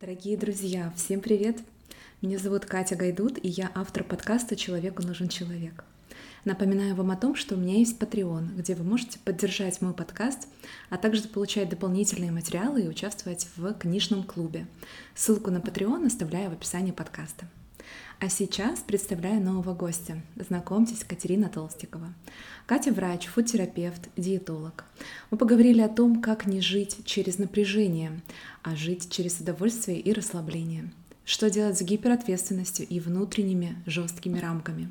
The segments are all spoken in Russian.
Дорогие друзья, всем привет! Меня зовут Катя Гайдут, и я автор подкаста «Человеку нужен человек». Напоминаю вам о том, что у меня есть Patreon, где вы можете поддержать мой подкаст, а также получать дополнительные материалы и участвовать в книжном клубе. Ссылку на Patreon оставляю в описании подкаста. А сейчас представляю нового гостя. Знакомьтесь, Катерина Толстикова. Катя врач, фудтерапевт, диетолог. Мы поговорили о том, как не жить через напряжение, а жить через удовольствие и расслабление. Что делать с гиперответственностью и внутренними жесткими рамками.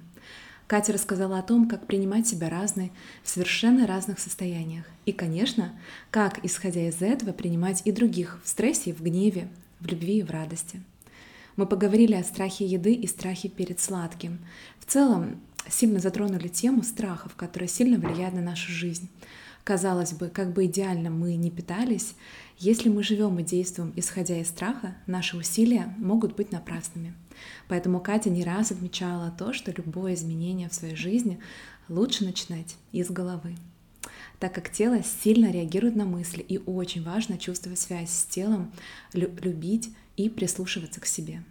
Катя рассказала о том, как принимать себя разной в совершенно разных состояниях. И, конечно, как, исходя из этого, принимать и других в стрессе, в гневе, в любви и в радости. Мы поговорили о страхе еды и страхе перед сладким. В целом, сильно затронули тему страхов, которые сильно влияют на нашу жизнь. Казалось бы, как бы идеально мы не питались, если мы живем и действуем, исходя из страха, наши усилия могут быть напрасными. Поэтому Катя не раз отмечала то, что любое изменение в своей жизни лучше начинать из головы так как тело сильно реагирует на мысли, и очень важно чувствовать связь с телом, любить и прислушиваться к себе.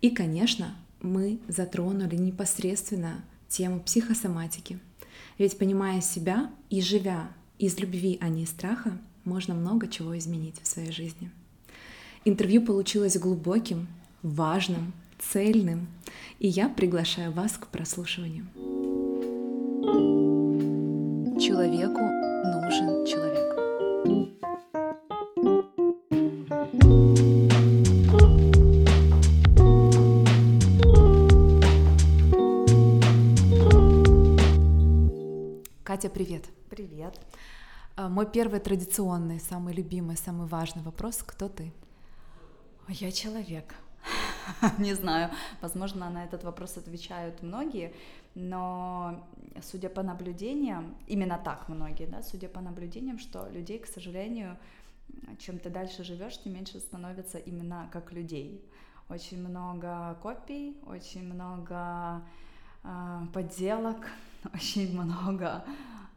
И, конечно, мы затронули непосредственно тему психосоматики. Ведь понимая себя и живя из любви, а не из страха, можно много чего изменить в своей жизни. Интервью получилось глубоким, важным, цельным, и я приглашаю вас к прослушиванию. Человеку нужен человек. Катя, привет. Привет. А, мой первый традиционный, самый любимый, самый важный вопрос — кто ты? Я человек. Не знаю, возможно, на этот вопрос отвечают многие, но судя по наблюдениям, именно так многие, да, судя по наблюдениям, что людей, к сожалению, чем ты дальше живешь, тем меньше становится именно как людей. Очень много копий, очень много подделок, очень много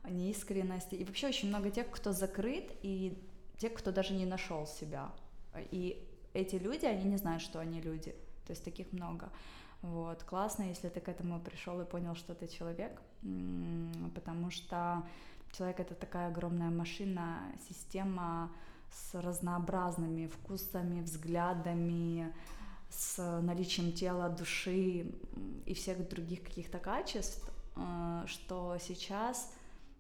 неискренности и вообще очень много тех, кто закрыт и тех, кто даже не нашел себя. И эти люди, они не знают, что они люди. То есть таких много. Вот. Классно, если ты к этому пришел и понял, что ты человек, потому что человек это такая огромная машина, система с разнообразными вкусами, взглядами, с наличием тела, души и всех других каких-то качеств, э, что сейчас,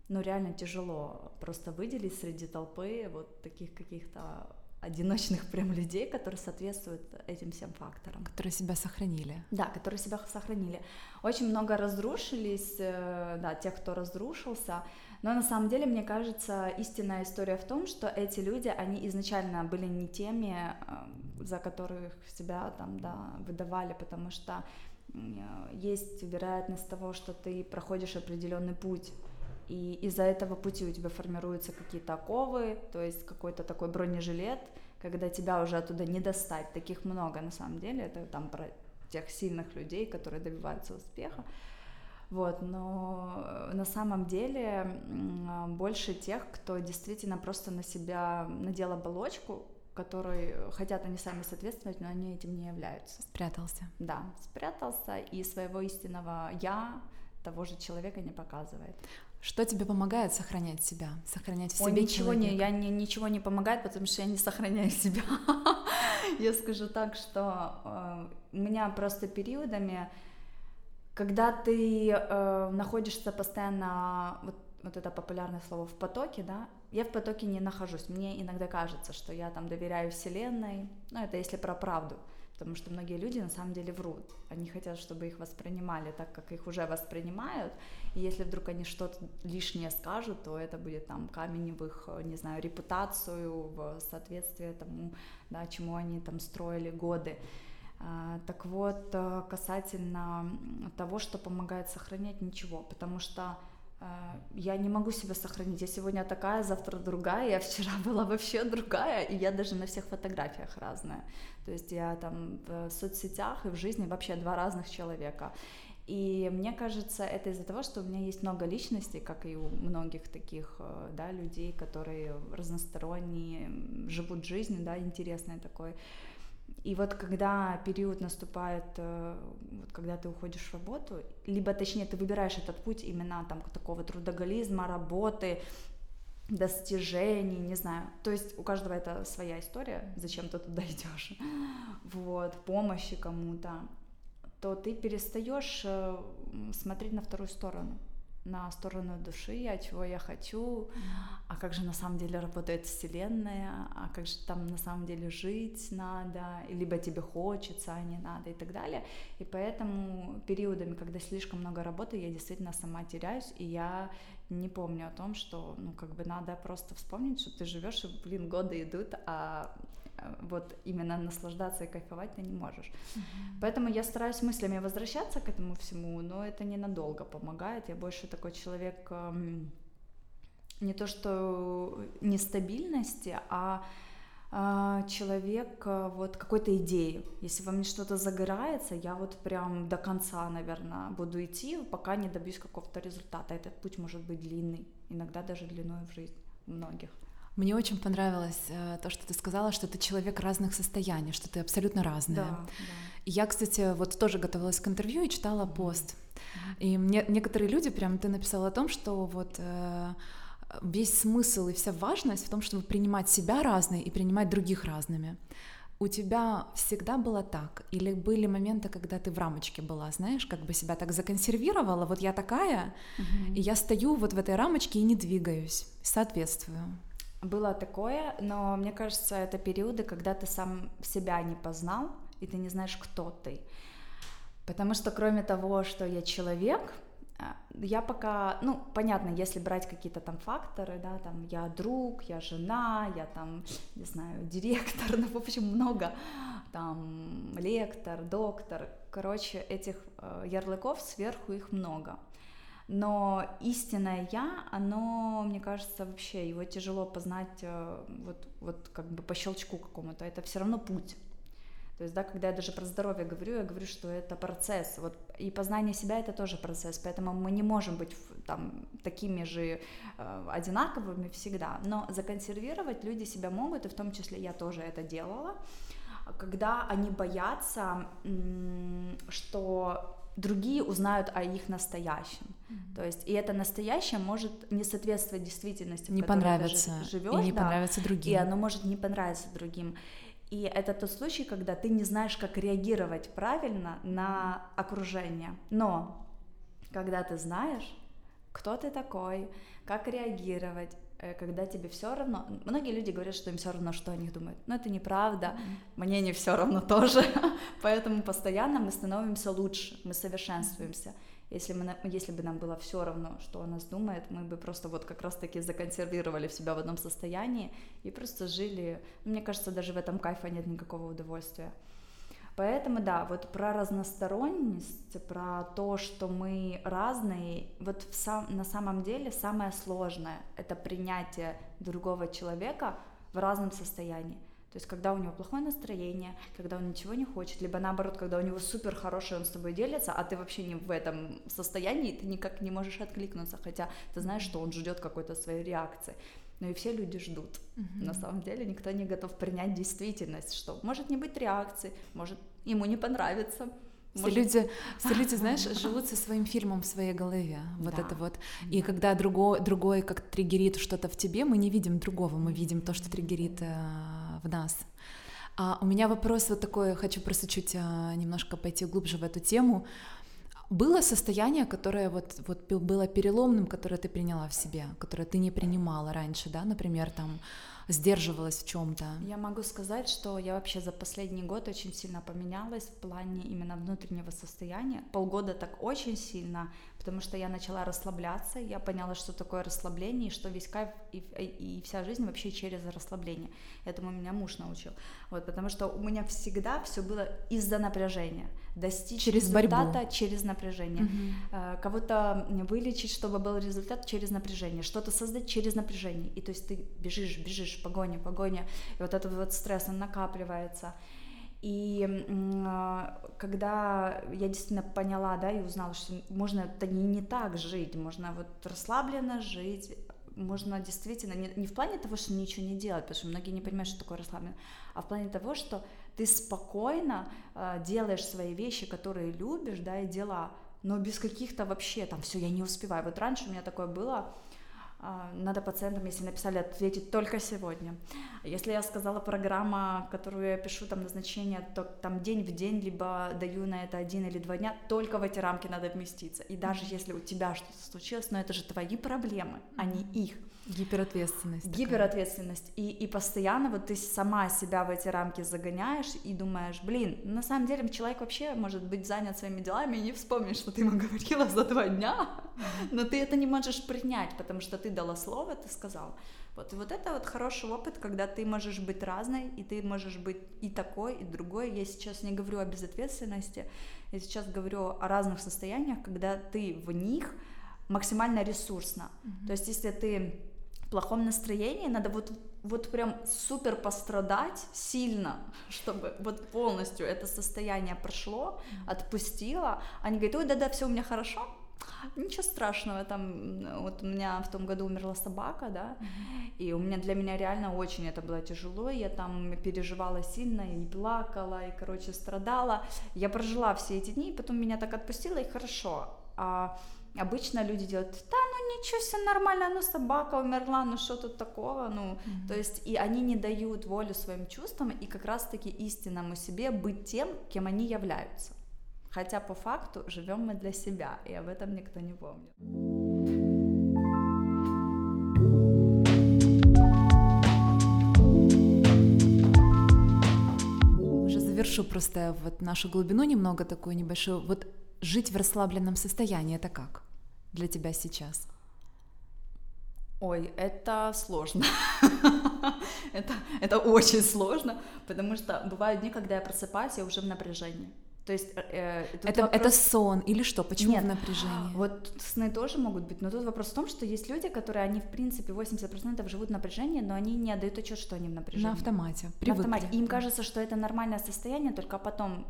ну, реально тяжело просто выделить среди толпы вот таких каких-то одиночных прям людей, которые соответствуют этим всем факторам. Которые себя сохранили. Да, которые себя сохранили. Очень много разрушились, э, да, тех, кто разрушился, но на самом деле, мне кажется, истинная история в том, что эти люди, они изначально были не теми, э, за которых себя там, да, выдавали, потому что есть вероятность того, что ты проходишь определенный путь, и из-за этого пути у тебя формируются какие-то оковы, то есть какой-то такой бронежилет, когда тебя уже оттуда не достать. Таких много на самом деле, это там про тех сильных людей, которые добиваются успеха. Вот, но на самом деле больше тех, кто действительно просто на себя надел оболочку, которой хотят они сами соответствовать, но они этим не являются. Спрятался. Да, спрятался, и своего истинного «я» того же человека не показывает. Что тебе помогает сохранять себя, сохранять в себе Ой, ничего человека? не, я не, ничего не помогает, потому что я не сохраняю себя. я скажу так, что э, у меня просто периодами, когда ты э, находишься постоянно, вот, вот это популярное слово, в потоке, да, я в потоке не нахожусь. Мне иногда кажется, что я там доверяю Вселенной, ну это если про правду, потому что многие люди на самом деле врут. Они хотят, чтобы их воспринимали так, как их уже воспринимают, и если вдруг они что-то лишнее скажут, то это будет там камень в их, не знаю, репутацию, в соответствие тому, да, чему они там строили годы. А, так вот, э, касательно того, что помогает сохранять, ничего, потому что э, я не могу себя сохранить. Я сегодня такая, завтра другая, я вчера была вообще другая, и я даже на всех фотографиях разная. То есть я там в соцсетях и в жизни вообще два разных человека. И мне кажется, это из-за того, что у меня есть много личностей, как и у многих таких э, да, людей, которые разносторонние, живут жизнью, да, интересной такой. И вот когда период наступает, э, вот когда ты уходишь в работу, либо точнее ты выбираешь этот путь именно там такого трудоголизма, работы, достижений, не знаю. То есть у каждого это своя история, зачем ты туда идешь, вот, помощи кому-то, то ты перестаешь э, смотреть на вторую сторону на сторону души, а чего я хочу, а как же на самом деле работает Вселенная, а как же там на самом деле жить надо, либо тебе хочется, а не надо и так далее. И поэтому периодами, когда слишком много работы, я действительно сама теряюсь, и я не помню о том, что, ну, как бы надо просто вспомнить, что ты живешь, и, блин, годы идут, а вот именно наслаждаться и кайфовать ты не можешь. Mm-hmm. Поэтому я стараюсь мыслями возвращаться к этому всему, но это ненадолго помогает. Я больше такой человек эм, не то что нестабильности, а а, человек э, вот какой-то идеи. Если во мне что-то загорается, я вот прям до конца, наверное, буду идти, пока не добьюсь какого-то результата. Этот путь может быть длинный, иногда даже длиной в жизнь многих. Мне очень понравилось э, то, что ты сказала, что ты человек разных состояний, что ты абсолютно разная. Да, да. Я, кстати, вот тоже готовилась к интервью и читала пост. И мне некоторые люди, прям ты написала о том, что вот э, весь смысл и вся важность в том, чтобы принимать себя разной и принимать других разными. У тебя всегда было так? Или были моменты, когда ты в рамочке была, знаешь, как бы себя так законсервировала, вот я такая, угу. и я стою вот в этой рамочке и не двигаюсь, соответствую. Было такое, но мне кажется, это периоды, когда ты сам себя не познал, и ты не знаешь, кто ты. Потому что кроме того, что я человек, а, я пока, ну, понятно, если брать какие-то там факторы, да, там я друг, я жена, я там, не знаю, директор, ну, в общем, много, там, лектор, доктор, короче, этих э, ярлыков сверху их много но истинное я, оно, мне кажется, вообще его тяжело познать э, вот, вот как бы по щелчку какому-то, это все равно путь. То есть, да, когда я даже про здоровье говорю, я говорю, что это процесс. Вот, и познание себя это тоже процесс, поэтому мы не можем быть там такими же э, одинаковыми всегда. Но законсервировать люди себя могут, и в том числе я тоже это делала, когда они боятся, что другие узнают о их настоящем. Mm-hmm. То есть, и это настоящее может не соответствовать действительности, не в понравится, ты живешь, и не да, понравится другим. И оно может не понравиться другим. И это тот случай, когда ты не знаешь, как реагировать правильно на окружение. Но когда ты знаешь, кто ты такой, как реагировать, когда тебе все равно. Многие люди говорят, что им все равно, что о них думают. Но это неправда. Mm-hmm. Мне не все равно тоже. Поэтому постоянно мы становимся лучше, мы совершенствуемся. Если, мы, если бы нам было все равно, что о нас думает, мы бы просто вот как раз-таки законсервировали себя в одном состоянии и просто жили. Мне кажется, даже в этом кайфа нет никакого удовольствия. Поэтому, да, вот про разносторонность, про то, что мы разные, вот в сам, на самом деле самое сложное — это принятие другого человека в разном состоянии. То есть, когда у него плохое настроение, когда он ничего не хочет, либо наоборот, когда у него супер хорошее, он с тобой делится, а ты вообще не в этом состоянии, ты никак не можешь откликнуться, хотя ты знаешь, что он ждет какой-то своей реакции но и все люди ждут. Mm-hmm. На самом деле никто не готов принять действительность, что может не быть реакции, может ему не понравится. Все может... люди, все люди, знаешь, живут со своим фильмом в своей голове. Вот да. это вот. И да. когда другой, другой как триггерит что-то в тебе, мы не видим другого, мы видим то, что триггерит э, в нас. А у меня вопрос вот такой, хочу просто чуть э, немножко пойти глубже в эту тему. Было состояние, которое вот, вот было переломным, которое ты приняла в себе, которое ты не принимала раньше, да, например, там сдерживалась в чем-то? Я могу сказать, что я вообще за последний год очень сильно поменялась в плане именно внутреннего состояния. Полгода так очень сильно, потому что я начала расслабляться, я поняла, что такое расслабление, и что весь кайф и, и вся жизнь вообще через расслабление. Этому меня муж научил. Вот, потому что у меня всегда все было из-за напряжения. Достичь через результата борьбу. через напряжение. Угу. Кого-то вылечить, чтобы был результат через напряжение. Что-то создать через напряжение. И то есть ты бежишь, бежишь, погоня, погоня. И вот этот вот стресс, он накапливается. И а, когда я действительно поняла, да, и узнала, что можно это не, не так жить, можно вот расслабленно жить, можно действительно, не, не в плане того, что ничего не делать, потому что многие не понимают, что такое расслабленно, а в плане того, что ты спокойно э, делаешь свои вещи, которые любишь, да, и дела, но без каких-то вообще там все, я не успеваю. Вот раньше у меня такое было, надо пациентам, если написали, ответить только сегодня. Если я сказала программа, которую я пишу, там назначение, то там день в день, либо даю на это один или два дня, только в эти рамки надо вместиться. И даже если у тебя что-то случилось, но это же твои проблемы, а не их. Гиперответственность. Гиперответственность. И, и постоянно вот ты сама себя в эти рамки загоняешь и думаешь, блин, на самом деле человек вообще может быть занят своими делами и не вспомнить, что ты ему говорила за два дня, но ты это не можешь принять, потому что ты дала слово, ты сказал. Вот, и вот это вот хороший опыт, когда ты можешь быть разной, и ты можешь быть и такой, и другой. Я сейчас не говорю о безответственности, я сейчас говорю о разных состояниях, когда ты в них максимально ресурсно. Mm-hmm. То есть, если ты в плохом настроении, надо вот, вот прям супер пострадать сильно, чтобы вот полностью это состояние прошло, отпустило. Они говорят, ой, да-да, все у меня хорошо, ничего страшного, там, вот у меня в том году умерла собака, да, и у меня для меня реально очень это было тяжело, я там переживала сильно, и плакала, и, короче, страдала, я прожила все эти дни, и потом меня так отпустило, и хорошо, а Обычно люди делают, да, ну ничего, все нормально, ну собака умерла, ну что тут такого, ну, mm-hmm. то есть и они не дают волю своим чувствам и как раз-таки истинному себе быть тем, кем они являются. Хотя по факту живем мы для себя, и об этом никто не помнит. Уже завершу просто вот нашу глубину немного такую небольшую. Вот жить в расслабленном состоянии это как? для тебя сейчас? Ой, это сложно. это, это очень сложно, потому что бывают дни, когда я просыпаюсь, я уже в напряжении. То есть э, это, вопрос... это сон или что? Почему Нет, в напряжении? Вот сны тоже могут быть, но тут вопрос в том, что есть люди, которые, они в принципе 80% живут в напряжении, но они не отдают отчет, что они в напряжении. На автомате, привыкли. На автомате. Им кажется, что это нормальное состояние, только потом,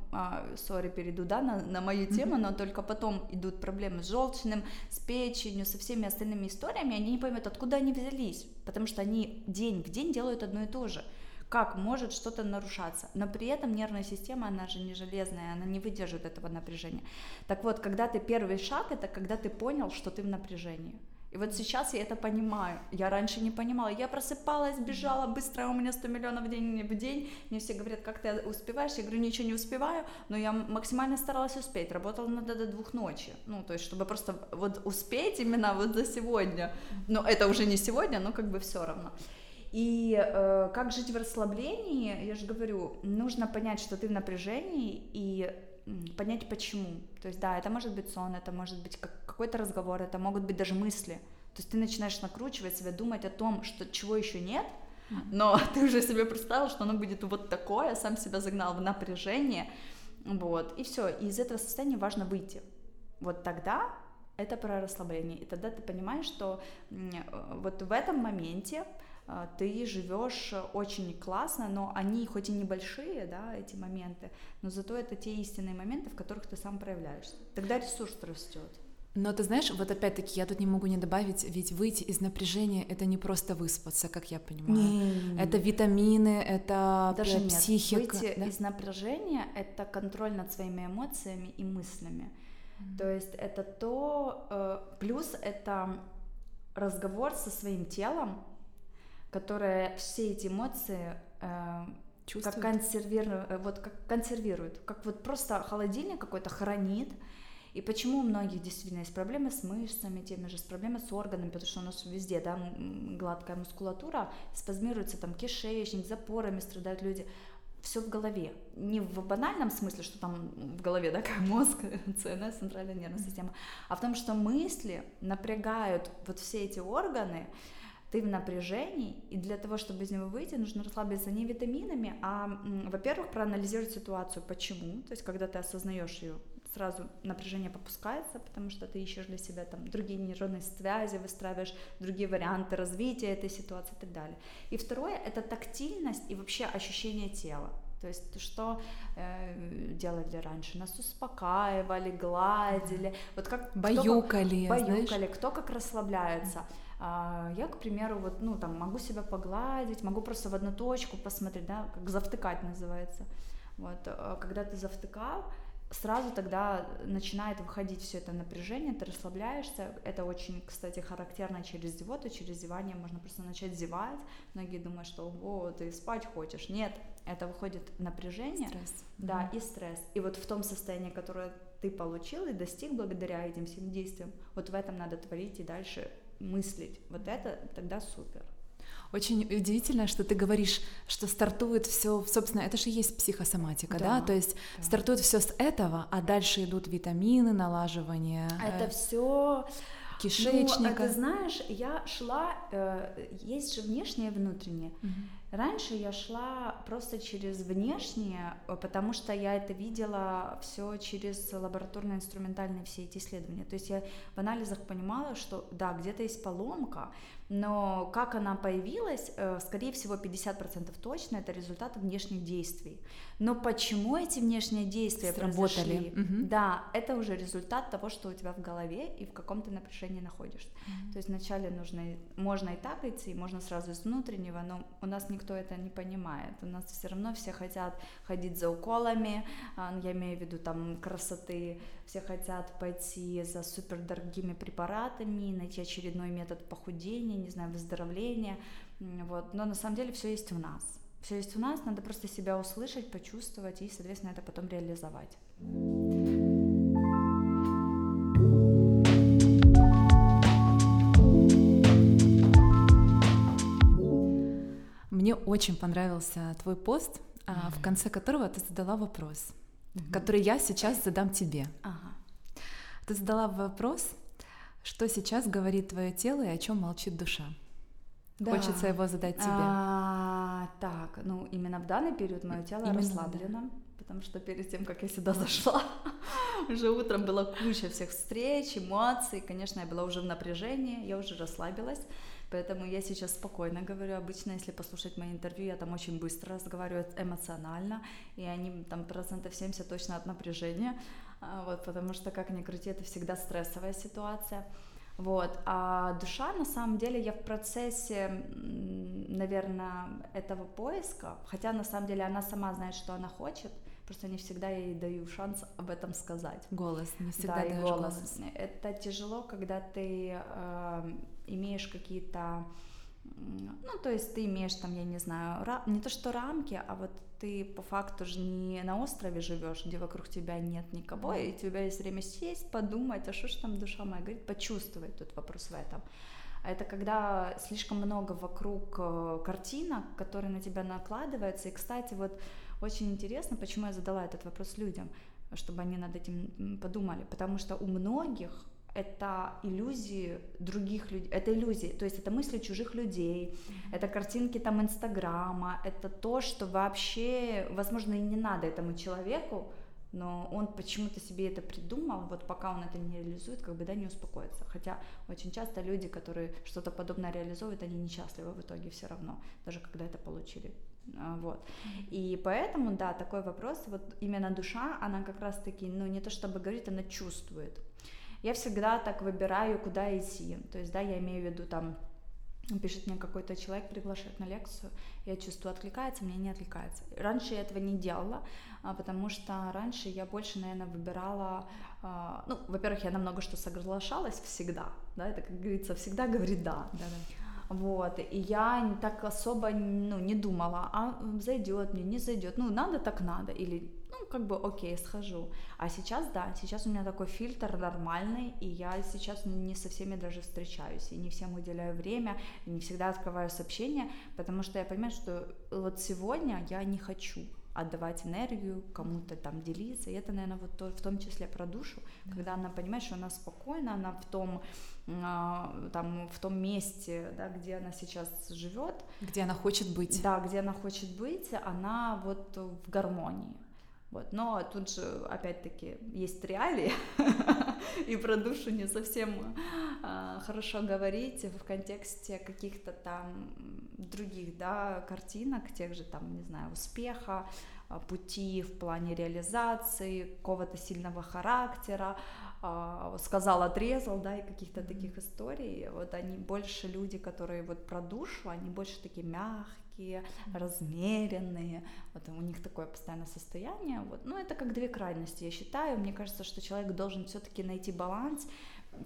сори, а, перейду, да, на, на мою тему, но только потом идут проблемы с желчным, с печенью, со всеми остальными историями, они не поймут, откуда они взялись, потому что они день в день делают одно и то же как может что-то нарушаться. Но при этом нервная система, она же не железная, она не выдержит этого напряжения. Так вот, когда ты первый шаг, это когда ты понял, что ты в напряжении. И вот сейчас я это понимаю. Я раньше не понимала. Я просыпалась, бежала быстро, у меня 100 миллионов в день, в день. Мне все говорят, как ты успеваешь? Я говорю, ничего не успеваю, но я максимально старалась успеть. Работала надо до двух ночи. Ну, то есть, чтобы просто вот успеть именно вот за сегодня. Но это уже не сегодня, но как бы все равно. И э, как жить в расслаблении, я же говорю, нужно понять, что ты в напряжении и понять почему. То есть да, это может быть сон, это может быть как, какой-то разговор, это могут быть даже мысли. То есть ты начинаешь накручивать себя, думать о том, что чего еще нет, но ты уже себе представил, что оно будет вот такое, сам себя загнал в напряжение, вот, и все, и из этого состояния важно выйти. Вот тогда это про расслабление, и тогда ты понимаешь, что вот в этом моменте ты живешь очень классно, но они хоть и небольшие, да, эти моменты, но зато это те истинные моменты, в которых ты сам проявляешься. Тогда ресурс растет. Но ты знаешь, вот опять-таки я тут не могу не добавить, ведь выйти из напряжения это не просто выспаться, как я понимаю. Не. Это витамины, это Даже психика. Нет. Выйти да? из напряжения это контроль над своими эмоциями и мыслями. Mm-hmm. То есть это то, э, плюс это разговор со своим телом, которая все эти эмоции э, как консервирует, э, вот как консервирует, как вот просто холодильник какой-то хранит. И почему у многих действительно есть проблемы с мышцами, теми же с проблемами с органами, потому что у нас везде, да, гладкая мускулатура, спазмируется там кишечник, запорами страдают люди. Все в голове. Не в банальном смысле, что там в голове, да, как мозг, ЦНС, центральная нервная система, а в том, что мысли напрягают вот все эти органы, ты в напряжении, и для того, чтобы из него выйти, нужно расслабиться не витаминами, а, во-первых, проанализировать ситуацию, почему, то есть когда ты осознаешь ее, сразу напряжение попускается, потому что ты ищешь для себя там другие нейронные связи, выстраиваешь другие варианты развития этой ситуации и так далее. И второе — это тактильность и вообще ощущение тела. То есть что э, делали раньше? Нас успокаивали, гладили, вот как баюкали, кто как, баюкали, знаешь? кто как расслабляется. А, я, к примеру, вот, ну, там, могу себя погладить, могу просто в одну точку посмотреть, да, как завтыкать называется. Вот, э, когда ты завтыкал, сразу тогда начинает выходить все это напряжение, ты расслабляешься. Это очень, кстати, характерно через зевоту, через зевание можно просто начать зевать. Многие думают, что ого, ты спать хочешь. Нет, это выходит напряжение. Стресс. Да, mm-hmm. и стресс. И вот в том состоянии, которое ты получил и достиг благодаря этим всем действиям, вот в этом надо творить и дальше мыслить. Вот это тогда супер. Очень удивительно, что ты говоришь, что стартует все, собственно, это же есть психосоматика, да, да? то есть да. стартует все с этого, а дальше идут витамины, налаживание. Это э... все кишечника. Ну, ты знаешь, я шла, э, есть же внешнее и внутреннее. Угу. Раньше я шла просто через внешнее, э, потому что я это видела все через лабораторно-инструментальные все эти исследования. То есть я в анализах понимала, что да, где-то есть поломка, но как она появилась, э, скорее всего, 50% точно это результат внешних действий. Но почему эти внешние действия Сработали. произошли? Угу. Да, это уже результат того, что у тебя в голове и в каком то напряжении находишься. Угу. То есть вначале нужно, можно и так идти, можно сразу из внутреннего, но у нас никто это не понимает. У нас все равно все хотят ходить за уколами, а, я имею в виду там красоты, все хотят пойти за супердорогими препаратами, найти очередной метод похудения, не знаю, выздоровления, вот. Но на самом деле все есть в нас. Все есть в нас, надо просто себя услышать, почувствовать и, соответственно, это потом реализовать. Мне очень понравился твой пост, mm-hmm. в конце которого ты задала вопрос, mm-hmm. который я сейчас задам тебе. Ага. Ты задала вопрос, что сейчас говорит твое тело и о чем молчит душа. Да. Хочется его задать тебе. А, так, ну именно в данный период мое тело именно, расслаблено, да. потому что перед тем, как я сюда зашла, уже утром была куча всех встреч, эмоций, конечно, я была уже в напряжении, я уже расслабилась, поэтому я сейчас спокойно говорю. Обычно, если послушать мои интервью, я там очень быстро разговариваю эмоционально, и они там процентов 70 точно от напряжения, вот, потому что, как ни крути, это всегда стрессовая ситуация. Вот. А душа, на самом деле, я в процессе, наверное, этого поиска, хотя на самом деле она сама знает, что она хочет, просто не всегда я ей даю шанс об этом сказать. Голос, не всегда да, даешь голос. голос. Это тяжело, когда ты э, имеешь какие-то ну, то есть ты имеешь там, я не знаю, не то что рамки, а вот ты по факту же не на острове живешь, где вокруг тебя нет никого, и у тебя есть время сесть, подумать, а что ж там душа моя говорит, почувствовать тут вопрос в этом. А это когда слишком много вокруг э, картинок, которые на тебя накладываются. И, кстати, вот очень интересно, почему я задала этот вопрос людям, чтобы они над этим подумали. Потому что у многих это иллюзии других людей, это иллюзии, то есть это мысли чужих людей, это картинки там Инстаграма, это то, что вообще, возможно, и не надо этому человеку, но он почему-то себе это придумал, вот пока он это не реализует, как бы, да, не успокоится. Хотя очень часто люди, которые что-то подобное реализуют, они несчастливы в итоге все равно, даже когда это получили. А, вот. И поэтому, да, такой вопрос, вот именно душа, она как раз-таки, ну, не то чтобы говорит, она чувствует я всегда так выбираю, куда идти. То есть, да, я имею в виду там пишет мне какой-то человек, приглашает на лекцию, я чувствую, откликается, мне не откликается. Раньше я этого не делала, а, потому что раньше я больше, наверное, выбирала, а, ну, во-первых, я намного что соглашалась всегда, да, это, как говорится, всегда говорит да. Да, да. Вот, и я так особо, ну, не думала, а зайдет мне, не зайдет, ну, надо так надо, или как бы, окей, схожу. А сейчас, да, сейчас у меня такой фильтр нормальный, и я сейчас не со всеми даже встречаюсь, и не всем уделяю время, и не всегда открываю сообщения, потому что я понимаю, что вот сегодня я не хочу отдавать энергию, кому-то там делиться. И это, наверное, вот то, в том числе про душу, да. когда она понимает, что она спокойна, она в том, э, там, в том месте, да, где она сейчас живет. Где она хочет быть. Да, где она хочет быть, она вот в гармонии. Вот. Но тут же, опять-таки, есть реалии, и про душу не совсем э, хорошо говорить в контексте каких-то там других, да, картинок, тех же там, не знаю, успеха, а, пути в плане реализации, какого-то сильного характера, а, сказал, отрезал, да, и каких-то таких историй. Вот они больше люди, которые вот про душу, они больше такие мягкие, размеренные. Вот у них такое постоянное состояние. Вот. Ну, это как две крайности, я считаю. Мне кажется, что человек должен все-таки найти баланс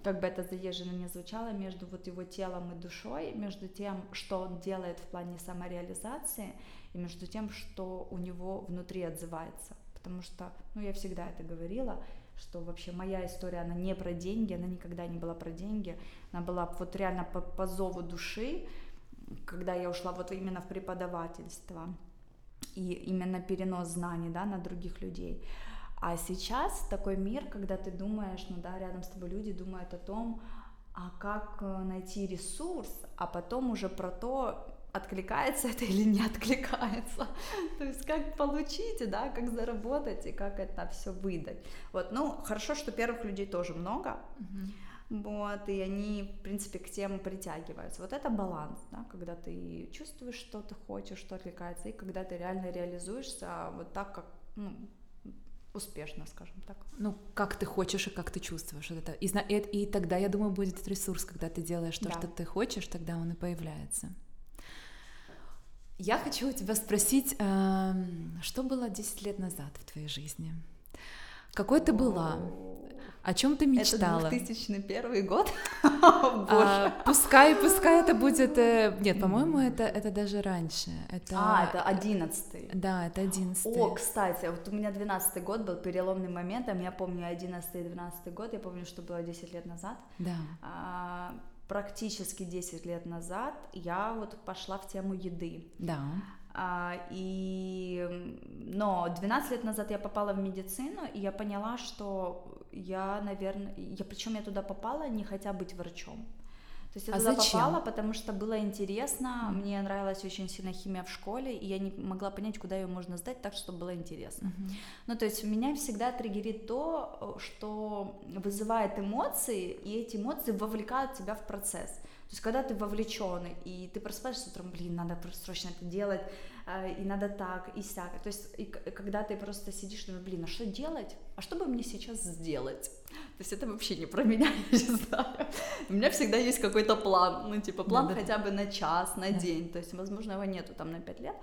как бы это заезженно не звучало, между вот его телом и душой, между тем, что он делает в плане самореализации, и между тем, что у него внутри отзывается. Потому что, ну, я всегда это говорила, что вообще моя история, она не про деньги, она никогда не была про деньги, она была вот реально по, по зову души, когда я ушла вот именно в преподавательство и именно перенос знаний, да, на других людей. А сейчас такой мир, когда ты думаешь, ну да, рядом с тобой люди думают о том, а как э, найти ресурс, а потом уже про то, откликается это или не откликается. То есть как получить, да, как заработать и как это все выдать. Вот, ну, хорошо, что первых людей тоже много. Вот, и они, в принципе, к тем притягиваются. Вот это баланс, да, когда ты чувствуешь, что ты хочешь, что отвлекается, и когда ты реально реализуешься вот так, как, ну, успешно, скажем так. Ну, как ты хочешь и как ты чувствуешь вот это. И, и, и тогда, я думаю, будет ресурс, когда ты делаешь то, да. что ты хочешь, тогда он и появляется. Я хочу у тебя спросить, эм, что было 10 лет назад в твоей жизни? Какой ты была? О чем ты мечтала? Это 2001 год. а, пускай, пускай это будет. Э, нет, по-моему, это это даже раньше. Это... А, это одиннадцатый. Да, это одиннадцатый. О, кстати, вот у меня двенадцатый год был переломным моментом. Я помню одиннадцатый и двенадцатый год. Я помню, что было 10 лет назад. Да. А, практически 10 лет назад я вот пошла в тему еды. Да. А, и, но 12 лет назад я попала в медицину, и я поняла, что я, наверное, я, причем я туда попала не хотя быть врачом. То есть я а туда зачем? попала, потому что было интересно, mm. мне нравилась очень сильно химия в школе, и я не могла понять, куда ее можно сдать так, чтобы было интересно. Mm-hmm. Ну, то есть меня всегда триггерит то, что вызывает эмоции, и эти эмоции вовлекают тебя в процесс. То есть когда ты вовлечен, и ты просыпаешься утром, блин, надо срочно это делать, и надо так, и сяк. То есть, и когда ты просто сидишь, думаешь, блин, а что делать? А что бы мне сейчас сделать? То есть это вообще не про меня, я не знаю. У меня всегда есть какой-то план, ну, типа, план да, да. хотя бы на час, на да. день. То есть, возможно, его нету там на пять лет.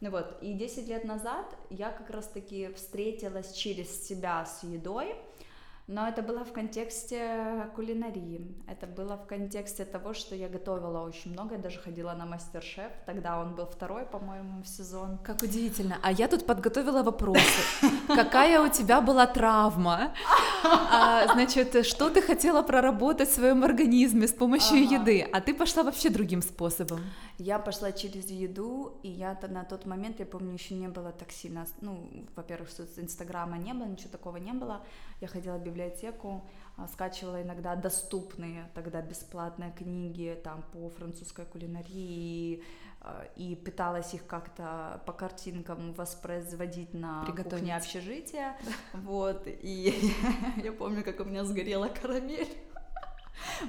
Ну вот, и 10 лет назад я как раз-таки встретилась через себя с едой, но это было в контексте кулинарии. Это было в контексте того, что я готовила очень много. Я даже ходила на мастер-шеф. Тогда он был второй, по-моему, в сезон. Как удивительно. А я тут подготовила вопросы. Какая у тебя была травма? А, значит, что ты хотела проработать в своем организме с помощью еды? А ты пошла вообще другим способом. Я пошла через еду, и я на тот момент, я помню, еще не было так сильно, ну, во-первых, Инстаграма не было, ничего такого не было. Я ходила в библиотеку, а, скачивала иногда доступные тогда бесплатные книги там по французской кулинарии а, и пыталась их как-то по картинкам воспроизводить на кухне общежития. Вот, и я помню, как у меня сгорела карамель.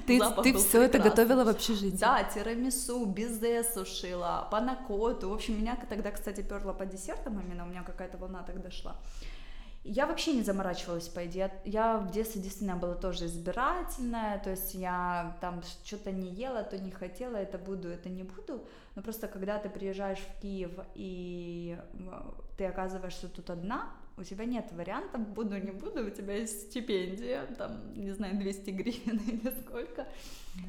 Ты, ты все это готовила в общежитии? Да, тирамису, безе сушила, панакоту. В общем, меня тогда, кстати, перла по десертам именно, у меня какая-то волна тогда шла. Я вообще не заморачивалась по еде. Я в детстве действительно была тоже избирательная, то есть я там что-то не ела, то не хотела, это буду, это не буду. Но просто когда ты приезжаешь в Киев и ты оказываешься тут одна, у тебя нет вариантов, буду, не буду, у тебя есть стипендия, там, не знаю, 200 гривен или сколько.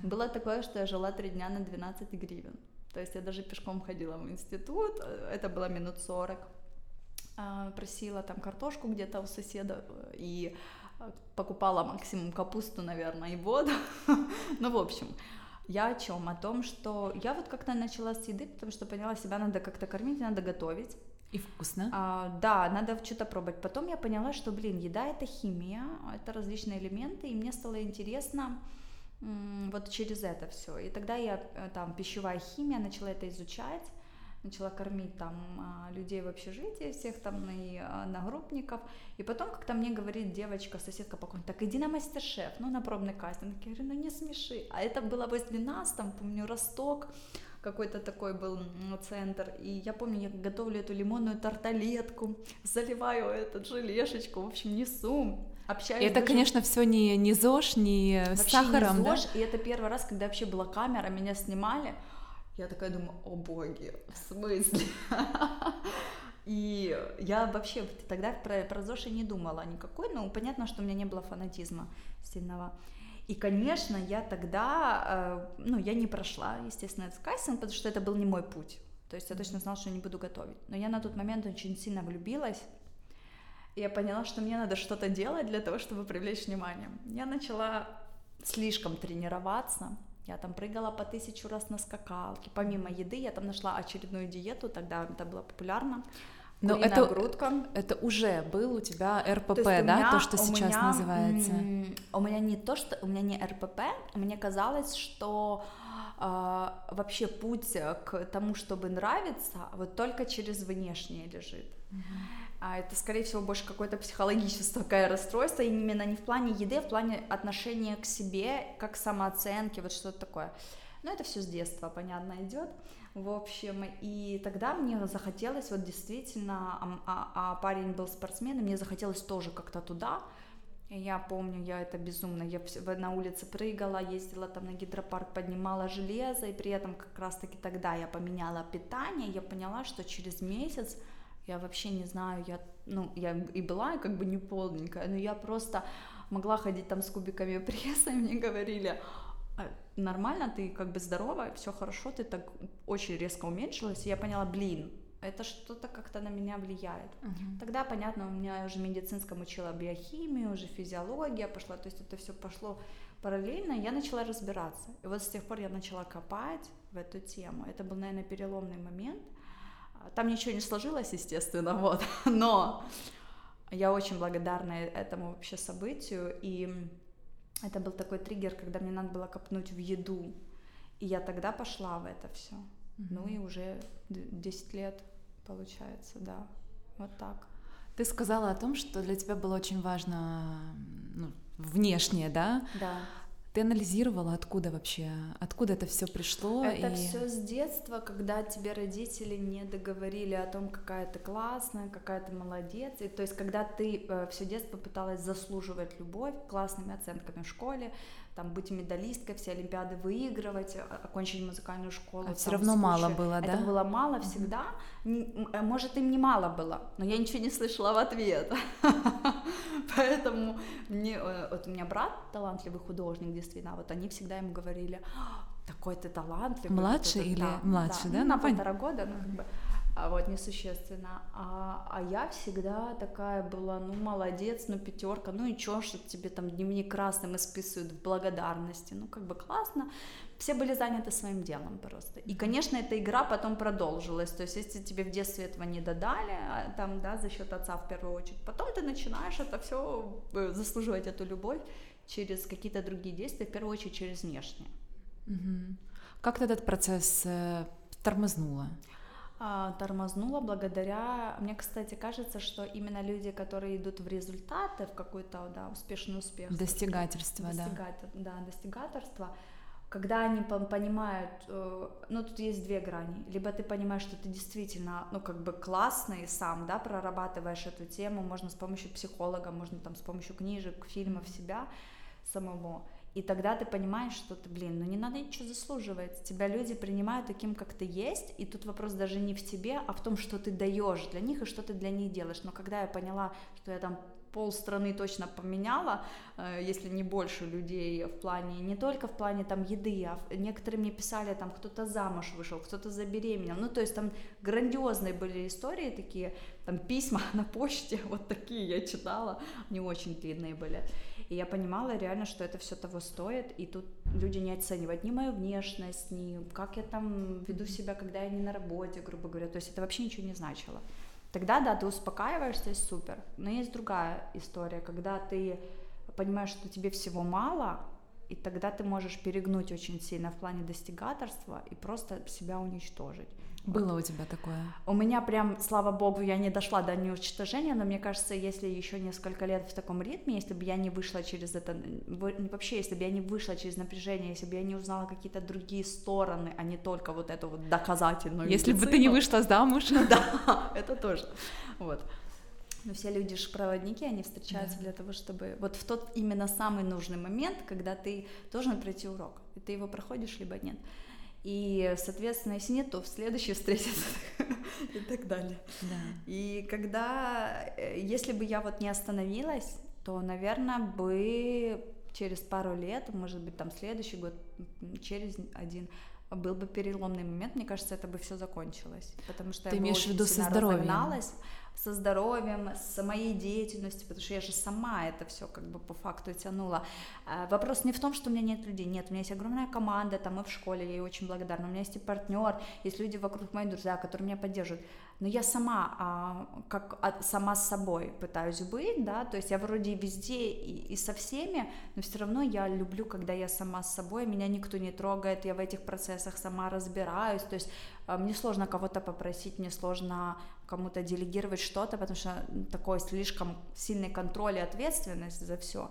Да. Было такое, что я жила три дня на 12 гривен. То есть я даже пешком ходила в институт, это было минут 40. А, просила там картошку где-то у соседа и а, покупала максимум капусту, наверное, и воду. ну, в общем, я о чем? О том, что я вот как-то начала с еды, потому что поняла, себя надо как-то кормить, надо готовить. И вкусно. А, да, надо что-то пробовать. Потом я поняла, что, блин, еда это химия, это различные элементы, и мне стало интересно вот через это все. И тогда я э, там пищевая химия начала это изучать начала кормить там а, людей в общежитии, всех там и одногруппников, и потом как-то мне говорит девочка, соседка по комнате, так иди на мастер-шеф, ну на пробный кастинг, я говорю, ну не смеши, а это было нас, там, помню, Росток, какой-то такой был центр. И я помню, я готовлю эту лимонную тарталетку, заливаю этот желешечку, в общем, несу. Общаюсь и это, даже... конечно, все не, не ЗОЖ, не вообще с сахаром. Не ЗОЖ, да? и это первый раз, когда вообще была камера, меня снимали. Я такая думаю, о боги, в смысле? И я вообще тогда про, про ЗОЖ и не думала никакой, но понятно, что у меня не было фанатизма сильного. И, конечно, я тогда, э, ну, я не прошла, естественно, этот кастинг, потому что это был не мой путь. То есть я точно знала, что не буду готовить. Но я на тот момент очень сильно влюбилась. И я поняла, что мне надо что-то делать для того, чтобы привлечь внимание. Я начала слишком тренироваться. Я там прыгала по тысячу раз на скакалке. Помимо еды я там нашла очередную диету, тогда это было популярно. Но это, грудка. это уже был у тебя РПП, то да, меня, то, что сейчас меня, называется? У меня не то, что у меня не РПП, мне казалось, что э, вообще путь к тому, чтобы нравиться, вот только через внешнее лежит. Mm-hmm. А это, скорее всего, больше какое-то психологическое расстройство, именно не в плане еды, а в плане отношения к себе, как самооценки, вот что-то такое. Но это все с детства, понятно, идет. В общем, и тогда мне захотелось вот действительно, а, а, а парень был спортсменом, мне захотелось тоже как-то туда. И я помню, я это безумно, я на улице прыгала, ездила там на гидропарк, поднимала железо, и при этом как раз-таки тогда я поменяла питание, я поняла, что через месяц я вообще не знаю, я, ну, я и была как бы не полненькая, но я просто могла ходить там с кубиками пресса, и мне говорили, а, нормально, ты как бы здорова, все хорошо, ты так очень резко уменьшилась, и я поняла, блин, это что-то как-то на меня влияет. Uh-huh. Тогда, понятно, у меня уже медицинском учила биохимию, уже физиология пошла, то есть это все пошло параллельно, и я начала разбираться. И вот с тех пор я начала копать в эту тему. Это был, наверное, переломный момент. Там ничего не сложилось, естественно, вот, но я очень благодарна этому вообще событию, и это был такой триггер, когда мне надо было копнуть в еду. И я тогда пошла в это все. Mm-hmm. Ну и уже 10 лет получается, да. Вот так. Ты сказала о том, что для тебя было очень важно ну, внешнее, да? Да. Ты анализировала, откуда вообще, откуда это все пришло? Это и... все с детства, когда тебе родители не договорили о том, какая ты классная, какая ты молодец. И, то есть, когда ты э, все детство пыталась заслуживать любовь классными оценками в школе, там быть медалисткой, все олимпиады выигрывать, окончить музыкальную школу. А все равно мало было, да? Это было мало всегда. Э, может, им не мало было, но я ничего не слышала в ответ. Поэтому мне, э, вот у меня брат талантливый художник, действительно, вот они всегда ему говорили, такой ты талантливый. Младший или младший, да? да? Ну, на полтора года, ну, как бы а вот несущественно. А, а я всегда такая была, ну молодец, ну пятерка, ну и чё, что тебе там дневник красным исписывают в благодарности, ну как бы классно. Все были заняты своим делом просто. И, конечно, эта игра потом продолжилась. То есть, если тебе в детстве этого не додали, а, там, да, за счет отца в первую очередь, потом ты начинаешь это все э, заслуживать эту любовь через какие-то другие действия, в первую очередь через внешнее. Угу. Как ты этот процесс э, тормознула? А, тормознула благодаря... Мне, кстати, кажется, что именно люди, которые идут в результаты, в какой-то да, успешный успех... Достигательство, достигатель, да. Да, достигаторство, когда они понимают, э, ну тут есть две грани, либо ты понимаешь, что ты действительно, ну как бы классный сам, да, прорабатываешь эту тему, можно с помощью психолога, можно там с помощью книжек, фильмов себя самого, и тогда ты понимаешь, что ты, блин, ну не надо ничего заслуживать. Тебя люди принимают таким, как ты есть, и тут вопрос даже не в тебе, а в том, что ты даешь для них и что ты для них делаешь. Но когда я поняла, что я там пол страны точно поменяла, э, если не больше людей в плане, не только в плане там еды, а некоторые мне писали, там кто-то замуж вышел, кто-то забеременел, ну то есть там грандиозные были истории такие, там письма на почте, вот такие я читала, они очень длинные были. И я понимала реально, что это все того стоит, и тут люди не оценивают ни мою внешность, ни как я там веду себя, когда я не на работе, грубо говоря. То есть это вообще ничего не значило. Тогда, да, ты успокаиваешься, супер. Но есть другая история, когда ты понимаешь, что тебе всего мало, и тогда ты можешь перегнуть очень сильно в плане достигаторства и просто себя уничтожить. Было у тебя такое? У меня прям, слава богу, я не дошла до неуничтожения, но мне кажется, если еще несколько лет в таком ритме, если бы я не вышла через это, вообще, если бы я не вышла через напряжение, если бы я не узнала какие-то другие стороны, а не только вот эту вот доказательную Если медицину. бы ты не вышла замуж. Да, это тоже. Вот. Но все люди же проводники, они встречаются да. для того, чтобы вот в тот именно самый нужный момент, когда ты должен пройти урок, и ты его проходишь либо нет. И, соответственно, если нет, то в следующей встретится и так далее. Да. И когда, э, если бы я вот не остановилась, то, наверное, бы через пару лет, может быть, там следующий год, через один, был бы переломный момент, мне кажется, это бы все закончилось, потому что Ты я имеешь в виду со здоровьем? Со здоровьем, с моей деятельностью, потому что я же сама это все как бы по факту тянула. А, вопрос не в том, что у меня нет людей, нет, у меня есть огромная команда, там и в школе, я ей очень благодарна, у меня есть и партнер, есть люди вокруг моих друзья, которые меня поддерживают, но я сама, а, как а, сама с собой пытаюсь быть, да, то есть я вроде везде и, и со всеми, но все равно я люблю, когда я сама с собой, меня никто не трогает, я в этих процессах сама разбираюсь, то есть мне сложно кого-то попросить, мне сложно кому-то делегировать что-то, потому что такой слишком сильный контроль и ответственность за все.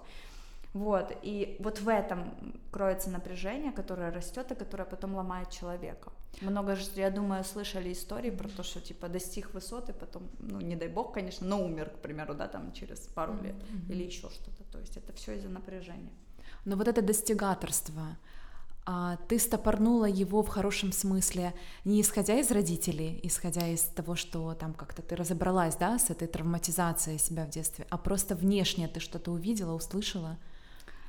Вот, и вот в этом кроется напряжение, которое растет и которое потом ломает человека. Много же, я думаю, слышали истории про то, что типа достиг высоты, потом, ну, не дай бог, конечно, но умер, к примеру, да, там через пару лет mm-hmm. или еще что-то. То есть это все из-за напряжения. Но вот это достигаторство, ты стопорнула его в хорошем смысле, не исходя из родителей, исходя из того, что там как-то ты разобралась, да, с этой травматизацией себя в детстве, а просто внешне ты что-то увидела, услышала.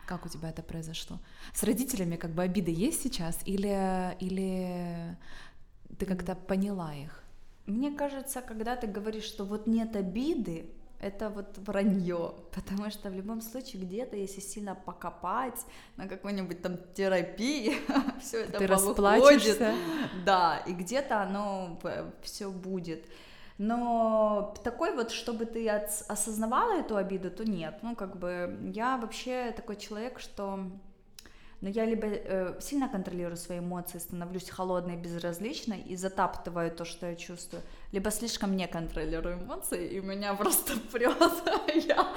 Как у тебя это произошло? С родителями как бы обиды есть сейчас или, или ты как-то поняла их? Мне кажется, когда ты говоришь, что вот нет обиды, это вот вранье, потому что в любом случае где-то, если сильно покопать на какой-нибудь там терапии, все это Ты расплачешься. Да, и где-то оно все будет. Но такой вот, чтобы ты осознавала эту обиду, то нет. Ну, как бы я вообще такой человек, что но я либо э, сильно контролирую свои эмоции, становлюсь холодной, безразличной и затаптываю то, что я чувствую, либо слишком не контролирую эмоции, и меня просто прет, я,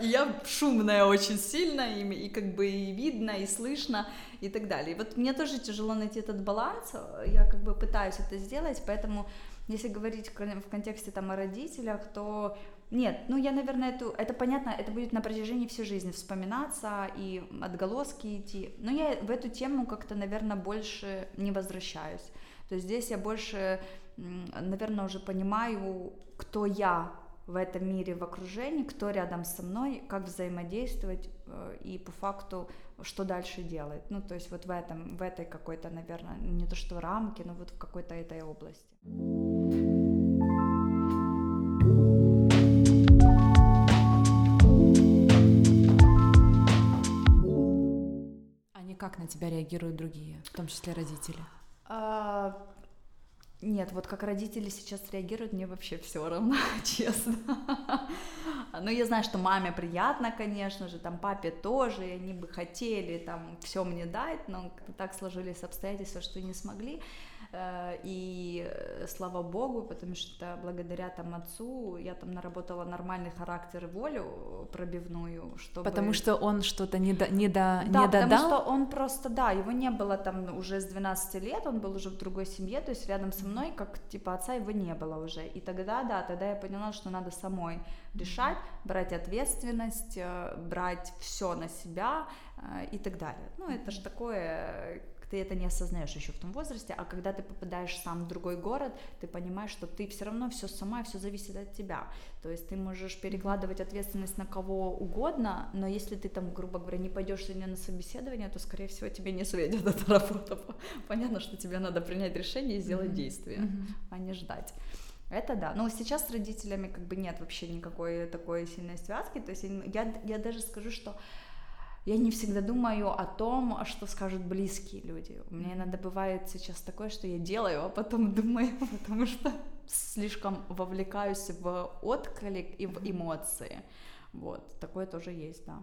я шумная очень сильно, и, и как бы и видно, и слышно, и так далее. И вот мне тоже тяжело найти этот баланс, я как бы пытаюсь это сделать, поэтому если говорить в контексте там о родителях, то нет, ну я, наверное, эту, это понятно, это будет на протяжении всей жизни вспоминаться и отголоски идти. Но я в эту тему как-то, наверное, больше не возвращаюсь. То есть здесь я больше, наверное, уже понимаю, кто я в этом мире, в окружении, кто рядом со мной, как взаимодействовать э, и по факту, что дальше делать. Ну, то есть вот в этом, в этой какой-то, наверное, не то что рамке, но вот в какой-то этой области. Как на тебя реагируют другие, в том числе родители? А, нет, вот как родители сейчас реагируют, мне вообще все равно, честно. Ну, я знаю, что маме приятно, конечно же, там папе тоже, они бы хотели там все мне дать, но так сложились обстоятельства, что не смогли. Э, и э, слава богу, потому что благодаря там отцу я там наработала нормальный характер и волю пробивную, чтобы... Потому что он что-то не, до, не, до, да, не додал? потому что он просто, да, его не было там уже с 12 лет, он был уже в другой семье, то есть рядом со мной, как типа отца его не было уже. И тогда, да, тогда я поняла, что надо самой решать, брать ответственность, э, брать все на себя и так далее. Ну, это же такое ты это не осознаешь еще в том возрасте, а когда ты попадаешь сам в другой город, ты понимаешь, что ты все равно все сама, все зависит от тебя. То есть ты можешь перекладывать ответственность на кого угодно, но если ты там, грубо говоря, не пойдешь сегодня на собеседование, то, скорее всего, тебе не светит эта работа. Понятно, что тебе надо принять решение и сделать mm-hmm. действие, mm-hmm. а не ждать. Это да. Но сейчас с родителями как бы нет вообще никакой такой сильной связки. То есть я, я даже скажу, что я не всегда думаю о том, что скажут близкие люди. У меня иногда бывает сейчас такое, что я делаю, а потом думаю, потому что слишком вовлекаюсь в отклик и в эмоции. Вот, такое тоже есть, да.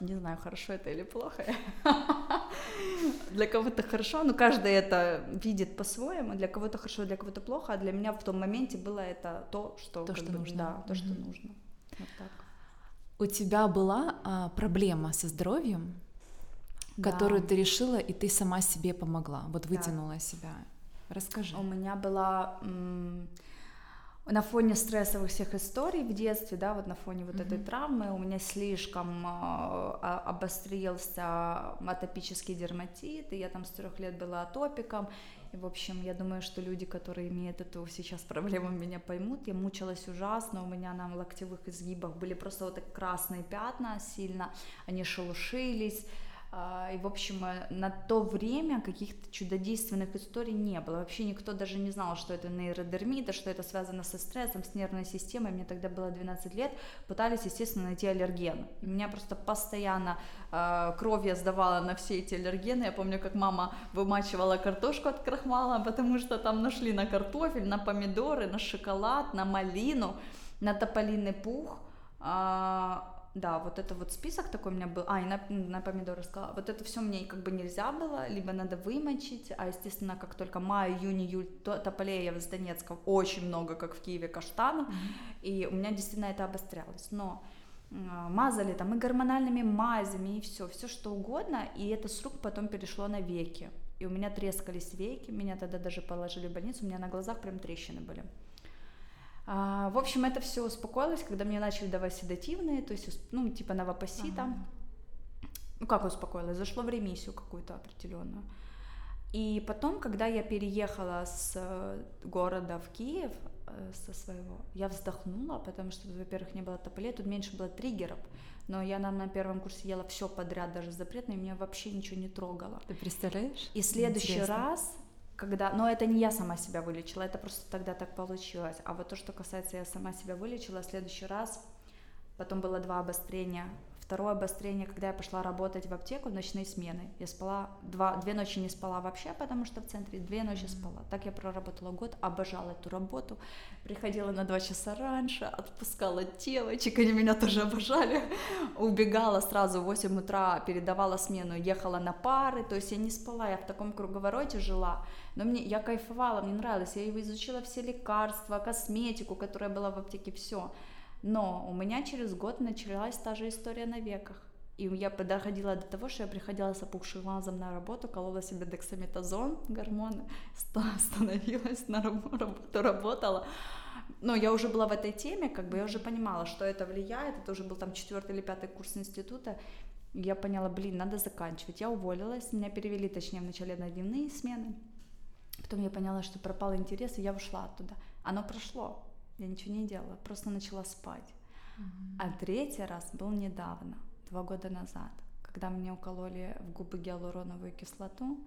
Не знаю, хорошо это или плохо. Для кого-то хорошо, но каждый это видит по-своему. Для кого-то хорошо, для кого-то плохо. А для меня в том моменте было это то, что, то, что бы, нужно. Да, то, что нужно. Вот так. У тебя была а, проблема со здоровьем, да. которую ты решила, и ты сама себе помогла, вот вытянула да. себя. Расскажи. У меня была на фоне стрессовых всех историй в детстве, да, вот на фоне вот mm-hmm. этой травмы у меня слишком э, обострился атопический дерматит, и я там с трех лет была атопиком, и, в общем, я думаю, что люди, которые имеют эту сейчас проблему, меня поймут. Я мучилась ужасно, у меня на локтевых изгибах были просто вот так красные пятна сильно, они шелушились, и, в общем, э, на то время каких-то чудодейственных историй не было. Вообще никто даже не знал, что это нейродермита, что это связано со стрессом, с нервной системой. Мне тогда было 12 лет. Пытались, естественно, найти аллерген. И меня просто постоянно э, кровь я сдавала на все эти аллергены. Я помню, как мама вымачивала картошку от крахмала, потому что там нашли на картофель, на помидоры, на шоколад, на малину, на тополиный пух. Э, да, вот это вот список такой у меня был, а, и на, на помидоры сказала, вот это все мне как бы нельзя было, либо надо вымочить, а, естественно, как только май, июнь, июль, то, тополей я из Донецка. Очень много, как в Киеве, каштанов, mm-hmm. и у меня действительно это обострялось, но мазали там и гормональными мазями, и все, все что угодно, и это с рук потом перешло на веки, и у меня трескались веки, меня тогда даже положили в больницу, у меня на глазах прям трещины были. А, в общем, это все успокоилось, когда мне начали давать седативные, то есть, ну, типа новопосита. Ага. Ну, как успокоилось? Зашло в ремиссию какую-то определенную. И потом, когда я переехала с э, города в Киев, э, со своего, я вздохнула, потому что, во-первых, не было тополей, тут меньше было триггеров, но я на, на первом курсе ела все подряд, даже запретное, и меня вообще ничего не трогало. Ты представляешь? И следующий Интересно. раз когда, но это не я сама себя вылечила, это просто тогда так получилось. А вот то, что касается я сама себя вылечила, в следующий раз, потом было два обострения Второе обострение, когда я пошла работать в аптеку в ночные смены. Я спала, два, две ночи не спала вообще, потому что в центре, две ночи спала. Так я проработала год, обожала эту работу. Приходила на два часа раньше, отпускала девочек, они меня тоже обожали. Убегала сразу в 8 утра, передавала смену, ехала на пары, то есть я не спала, я в таком круговороте жила. Но мне, я кайфовала, мне нравилось, я изучила все лекарства, косметику, которая была в аптеке, все. Но у меня через год началась та же история на веках. И я доходила до того, что я приходила с опухшим глазом на работу, колола себе дексаметазон, гормоны, становилась на работу, работала. Но я уже была в этой теме, как бы я уже понимала, что это влияет. Это уже был там четвертый или пятый курс института. Я поняла, блин, надо заканчивать. Я уволилась, меня перевели, точнее, вначале на дневные смены. Потом я поняла, что пропал интерес, и я ушла оттуда. Оно прошло. Я ничего не делала, просто начала спать. Mm-hmm. А третий раз был недавно, два года назад, когда мне укололи в губы гиалуроновую кислоту.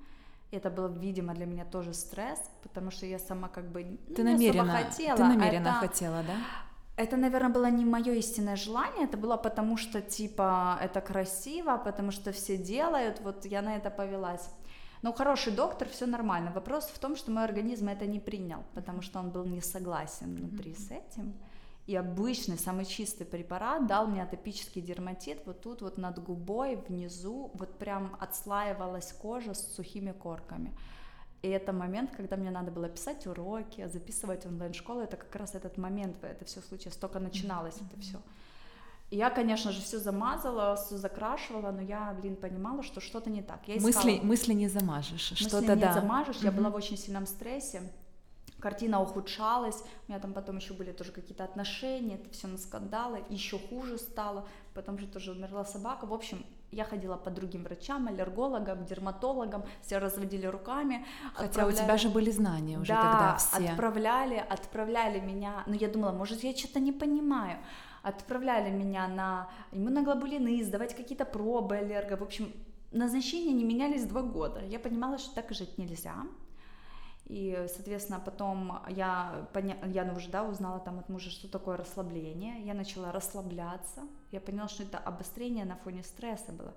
И это был, видимо, для меня тоже стресс, потому что я сама как бы ну, ты намеренно, хотела. Ты намеренно это, хотела, да? Это, наверное, было не мое истинное желание, это было потому что, типа, это красиво, потому что все делают, вот я на это повелась. Но хороший доктор, все нормально. Вопрос в том, что мой организм это не принял, потому что он был не согласен внутри mm-hmm. с этим. И обычный, самый чистый препарат дал мне атопический дерматит вот тут вот над губой, внизу, вот прям отслаивалась кожа с сухими корками. И это момент, когда мне надо было писать уроки, записывать онлайн-школу, это как раз этот момент, это все случилось, только начиналось mm-hmm. это все. Я, конечно же, все замазала, все закрашивала, но я, блин, понимала, что что-то не так. Я искала... мысли, мысли не замажешь, мысли что-то не да. замажешь. Я была в очень сильном стрессе. Картина ухудшалась, у меня там потом еще были тоже какие-то отношения, это все на скандалы, еще хуже стало, потом же тоже умерла собака. В общем, я ходила по другим врачам, аллергологам, дерматологам, все разводили руками. Хотя отправляли... у тебя же были знания уже да, тогда все. отправляли, отправляли меня, но я думала, может, я что-то не понимаю отправляли меня на иммуноглобулины, сдавать какие-то пробы аллерго. В общем, назначения не менялись два года. Я понимала, что так жить нельзя. И, соответственно, потом я, поня... я уже да, узнала там от мужа, что такое расслабление. Я начала расслабляться. Я поняла, что это обострение на фоне стресса было.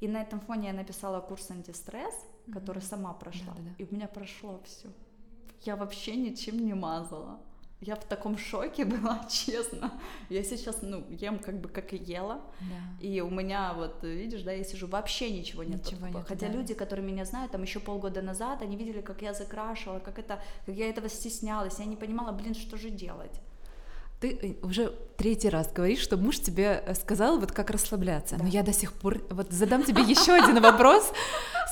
И на этом фоне я написала курс антистресс, mm-hmm. который сама прошла. Да, да, да. И у меня прошло все. Я вообще ничем не мазала. Я в таком шоке была, честно. Я сейчас, ну, ем как бы как и ела. Да. И у меня вот, видишь, да, я сижу, вообще ничего нет. Ничего под- нет, Хотя да. люди, которые меня знают, там еще полгода назад, они видели, как я закрашивала, как это, как я этого стеснялась. Я не понимала, блин, что же делать. Ты э, уже третий раз говоришь, что муж тебе э, сказал вот как расслабляться. Но я до сих пор вот задам тебе еще один вопрос.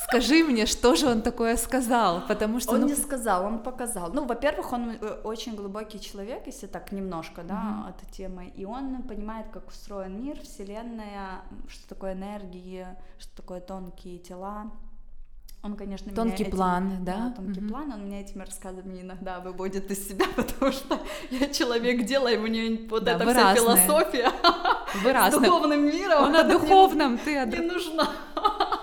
Скажи мне, что же он такое сказал, потому что Он ну, не сказал, он показал. Ну, во-первых, он э, очень глубокий человек, если так немножко, да, Мгм. от темы, и он понимает, как устроен мир, вселенная, что такое энергии, что такое тонкие тела. Он, конечно, меня Тонкий этим- план, да? тонкий Мгм. план, он меня этими рассказами иногда выводит из себя, потому что я человек дела, и мне вот Да, эта вся философия вы с духовным миром. Он о не- духовном, ты о не нужна.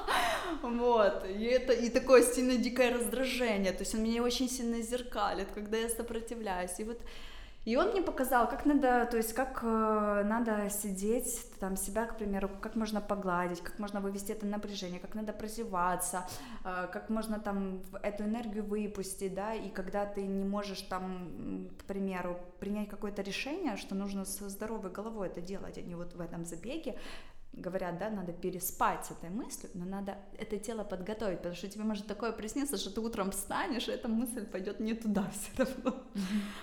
Вот, и это и такое сильно дикое раздражение, то есть он меня очень сильно зеркалит, когда я сопротивляюсь, и вот и он мне показал, как надо, то есть как э, надо сидеть, там себя, к примеру, как можно погладить, как можно вывести это напряжение, как надо прозеваться, э, как можно там эту энергию выпустить, да, и когда ты не можешь там, к примеру, принять какое-то решение, что нужно со здоровой головой это делать, а не вот в этом забеге, говорят, да, надо переспать с этой мыслью, но надо это тело подготовить, потому что тебе может такое присниться, что ты утром встанешь, и эта мысль пойдет не туда все равно.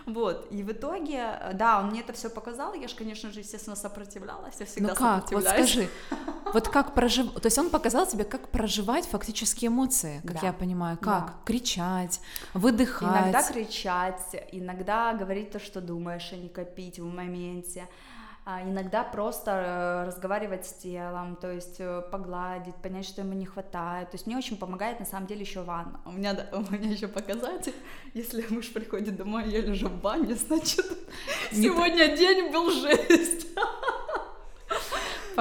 Вот, и в итоге, э, да, он мне это все показал, я же, конечно же, естественно, сопротивлялась, я всегда Ну как? Вот скажи, вот как прожив... То есть он показал тебе, как проживать фактически эмоции, как Да. я понимаю, Да. как кричать, выдыхать. Иногда кричать, иногда говорить то, что думаешь, а не копить в моменте. А иногда просто э, разговаривать с телом, то есть э, погладить, понять, что ему не хватает. То есть мне очень помогает на самом деле еще ванна. У меня, у меня еще показатель, если муж приходит домой, я лежу в бане, значит, Не сегодня день был жесть.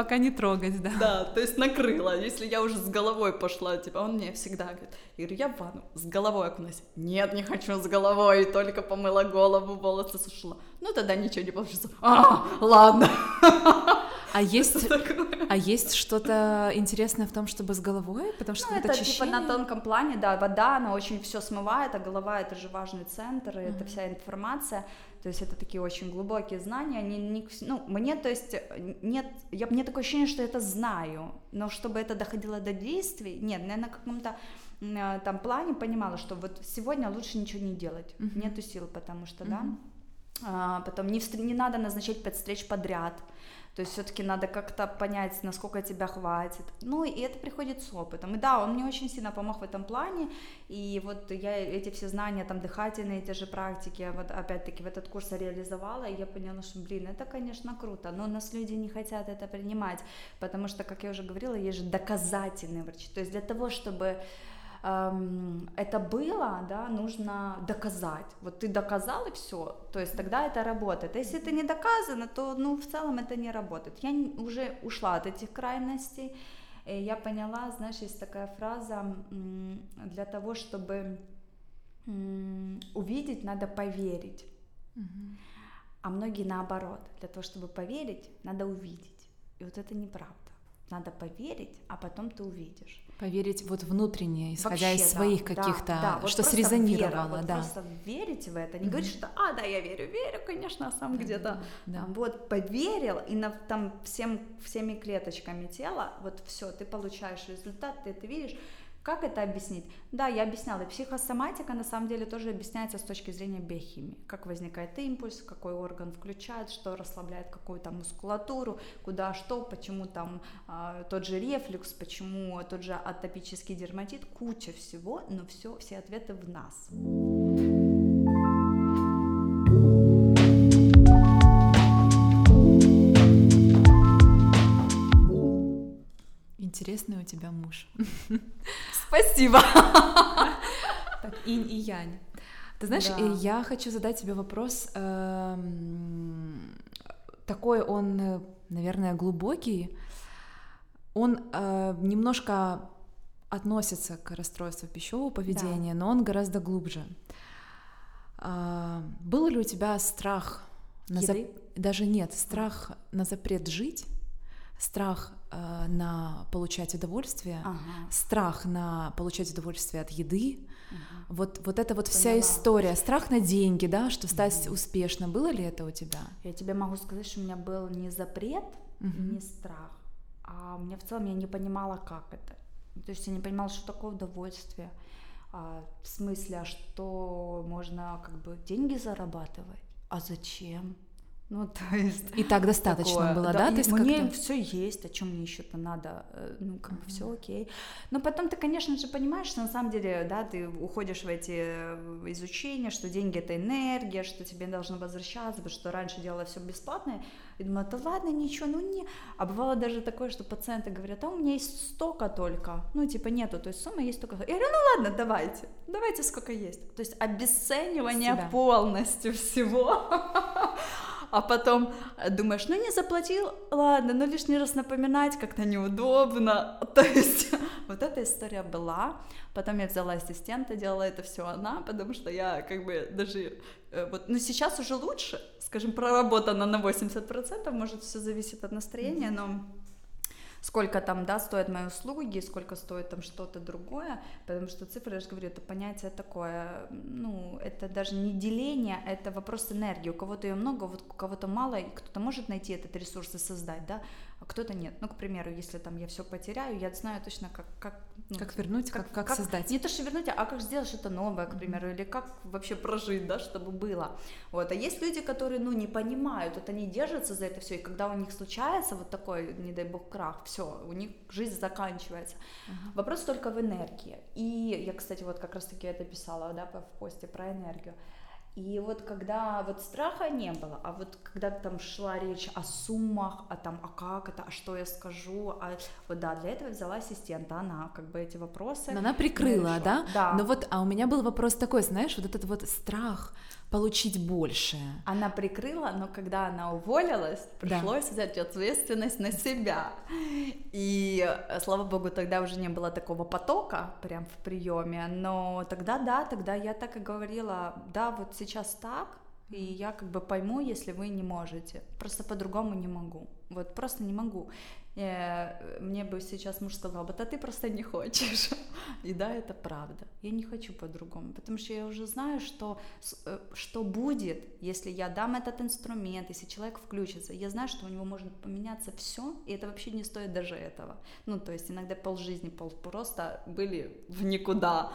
Пока не трогать, да. Да, то есть накрыла. Если я уже с головой пошла, типа, он мне всегда говорит, я говорю, я в ванну с головой окунусь. Нет, не хочу с головой, только помыла голову, волосы сушила. Ну, тогда ничего не получится. А, ладно. А есть, а есть что-то интересное в том, чтобы с головой, потому что Ну, это типа очищение- на тонком плане, да, вода, она очень все смывает, а голова это же важный центр, и это Мгм. вся информация, то есть это такие очень глубокие знания, они не, ну, мне, то есть, нет, я, мне такое ощущение, что это знаю, но чтобы это доходило до действий, нет, я на каком-то э, там плане понимала, что вот сегодня лучше ничего не делать, Мгм. нету сил, потому что, да, Мгм. А, потом не, встр- не надо назначать пять встреч подряд. То есть все-таки надо как-то понять, насколько тебя хватит. Ну и это приходит с опытом. И да, он мне очень сильно помог в этом плане. И вот я эти все знания, там дыхательные те же практики, вот опять-таки в этот курс реализовала, и я поняла, что, блин, это, конечно, круто, но нас люди не хотят это принимать, потому что, как я уже говорила, есть же доказательные врачи. То есть для того, чтобы эм, это было, да, нужно доказать. Вот ты доказал и все, то есть тогда это работает. А если это не доказано, то, ну, в целом это не работает. Я уже ушла от этих крайностей, и я поняла, знаешь, есть такая фраза, для того, чтобы увидеть, надо поверить. Мгм. А многие наоборот, для того, чтобы поверить, надо увидеть. И вот это неправда. Надо поверить, а потом ты увидишь. Поверить вот внутренне, исходя из Вообще, да, своих да, каких-то, да, вот что срезонировало, вера, вот да. Просто верить в это, не Мгм. говорить, что а, да, я верю, верю, конечно, а сам где-то. Да. Вот поверил, и на, там всем, всеми клеточками тела, вот все, ты получаешь результат, ты это видишь. Как это объяснить? Да, я объясняла. Психосоматика на самом деле тоже объясняется с точки зрения биохимии. Как возникает импульс, какой орган включает, что расслабляет какую то мускулатуру, куда что, почему там а, тот же рефлюкс, почему тот же атопический дерматит, куча всего, но все, все ответы в нас. Интересный у тебя муж. Спасибо! Так, инь и янь. Ты знаешь, Да. э, я хочу задать тебе вопрос. эм, Такой он, наверное, глубокий. Он э, немножко относится к расстройству пищевого поведения, но он гораздо глубже. А, Был ли у тебя страх на зап-? Даже нет, страх на запрет жить, страх э, на получать удовольствие, ага. страх на получать удовольствие от еды. Ага. Вот, вот это вот Поняла. вся история. Страх на деньги, да, что стать угу. успешно. Было ли это у тебя? Я тебе могу сказать, что у меня был не запрет, угу. не страх, а мне в целом я не понимала, как это. То есть я не понимала, что такое удовольствие. А, в смысле, а что можно как бы деньги зарабатывать? А зачем? Ну, то есть... И так достаточно такое, было, да? да? То есть мне все есть, о чем мне еще-то надо, э, ну, как бы все окей. Но потом ты, конечно же, понимаешь, что на самом деле, да, ты уходишь в эти э, изучения, что деньги — это энергия, что тебе должно возвращаться, потому что раньше делала все бесплатно, и думаю, да ладно, ничего, ну не... А бывало даже такое, что пациенты говорят, а у меня есть столько только, ну, типа нету, то есть сумма есть только... Я говорю, ну ладно, давайте, давайте сколько есть. То есть обесценивание полностью всего. а потом думаешь, ну не заплатил, ладно, ну лишний раз напоминать как-то неудобно. То есть вот эта история была. Потом я взяла ассистента, делала это все она, потому что я как бы даже э, вот, ну сейчас уже лучше, скажем, проработана на 80%, может все зависит от настроения, но сколько там, да, стоят мои услуги, сколько стоит там что-то другое, потому что цифры, я же говорю, это понятие такое, ну, это даже не деление, это вопрос энергии, у кого-то ее много, вот у кого-то мало, и кто-то может найти этот ресурс и создать, да, кто-то нет. Ну, к примеру, если там я все потеряю, я знаю точно, как... Как, ну, как вернуть, как, как, как создать. Не то, что вернуть, а как сделать что-то новое, к примеру, mm-hmm. или как вообще прожить, да, чтобы было. Вот. А есть люди, которые, ну, не понимают, вот они держатся за это все, и когда у них случается вот такой, не дай бог, крах, все, у них жизнь заканчивается. Uh-huh. Вопрос только в энергии. И я, кстати, вот как раз-таки это писала, да, в посте про энергию. И вот когда вот страха не было, а вот когда там шла речь о суммах, а там, а как это, а что я скажу, а вот да, для этого взяла ассистента, она как бы эти вопросы. Но она прикрыла, да? Да. Но вот, а у меня был вопрос такой, знаешь, вот этот вот страх, получить больше. Она прикрыла, но когда она уволилась, пришлось да. взять ответственность на себя. И, слава богу, тогда уже не было такого потока прям в приеме, но тогда да, тогда я так и говорила, да, вот сейчас так, и я как бы пойму, если вы не можете. Просто по-другому не могу. Вот просто не могу. Э, мне бы сейчас муж сказал, да ты просто не хочешь. И да, это правда. Я не хочу по-другому, потому что я уже знаю, что, э, что будет, если я дам этот инструмент, если человек включится. Я знаю, что у него может поменяться все, и это вообще не стоит даже этого. Ну, то есть иногда полжизни пол просто были в никуда.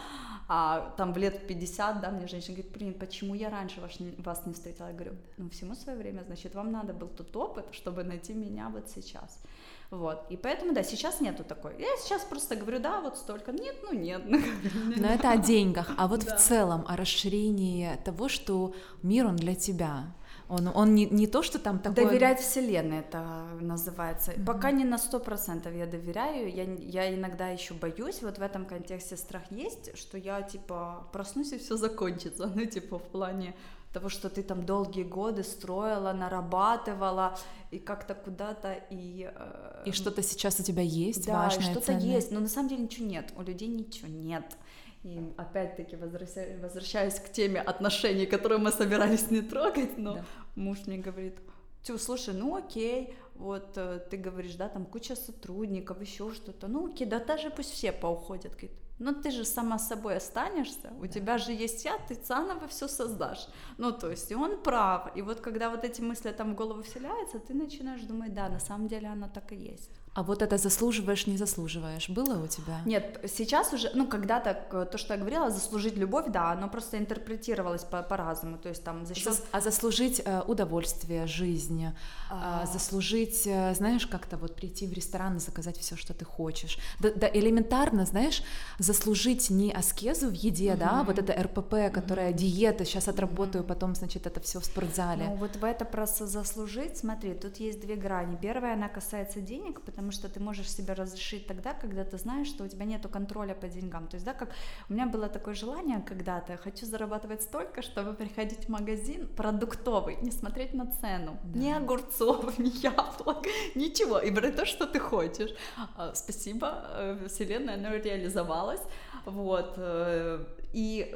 А там в лет 50, да, мне женщина говорит, блин, почему я раньше вас не, вас не встретила? Я говорю, ну, всему свое время, значит, вам надо был тот опыт, чтобы найти меня вот сейчас. Вот. И поэтому, да, сейчас нету такой. Я сейчас просто говорю, да, вот столько. Нет, ну нет. Но это о деньгах. А вот в целом о расширении того, что мир, он для тебя. Он, он не, не то, что там такое... Доверять Вселенной это называется. Mm-hmm. Пока не на сто процентов я доверяю. Я, я иногда еще боюсь. Вот в этом контексте страх есть, что я, типа, проснусь и все закончится. Ну, типа, в плане того, что ты там долгие годы строила, нарабатывала и как-то куда-то и... Э, и что-то сейчас у тебя есть да, важное, что-то есть, но на самом деле ничего нет, у людей ничего нет. И опять-таки возвращаюсь, возвращаюсь к теме отношений, которые мы собирались не трогать, но да. муж мне говорит, Тю, слушай, ну окей, вот э, ты говоришь, да, там куча сотрудников, еще что-то, ну окей, да даже пусть все поуходят, говорит, но ты же сама собой останешься, у да. тебя же есть я, ты заново все создашь. Ну, то есть, и он прав. И вот когда вот эти мысли там в голову вселяются, ты начинаешь думать, да, на самом деле оно так и есть. А вот это заслуживаешь, не заслуживаешь, было у тебя? Нет, сейчас уже, ну, когда-то, то, что я говорила, заслужить любовь, да, оно просто интерпретировалось по- по-разному, то есть там за счет... А заслужить э, удовольствие, жизнь, а... э, заслужить, э, знаешь, как-то вот прийти в ресторан и заказать все, что ты хочешь. Да, да элементарно, знаешь, заслужить не аскезу в еде, mm-hmm. да, вот это РПП, которая mm-hmm. диета, сейчас отработаю, mm-hmm. потом, значит, это все в спортзале. Ну, вот в это просто заслужить, смотри, тут есть две грани. Первая, она касается денег, потому потому что ты можешь себе разрешить тогда, когда ты знаешь, что у тебя нет контроля по деньгам. То есть, да, как у меня было такое желание когда-то, хочу зарабатывать столько, чтобы приходить в магазин продуктовый, не смотреть на цену, да. ни огурцов, ни яблок, ничего, и брать то, что ты хочешь. А, спасибо, э, вселенная, оно реализовалось, вот, э, И,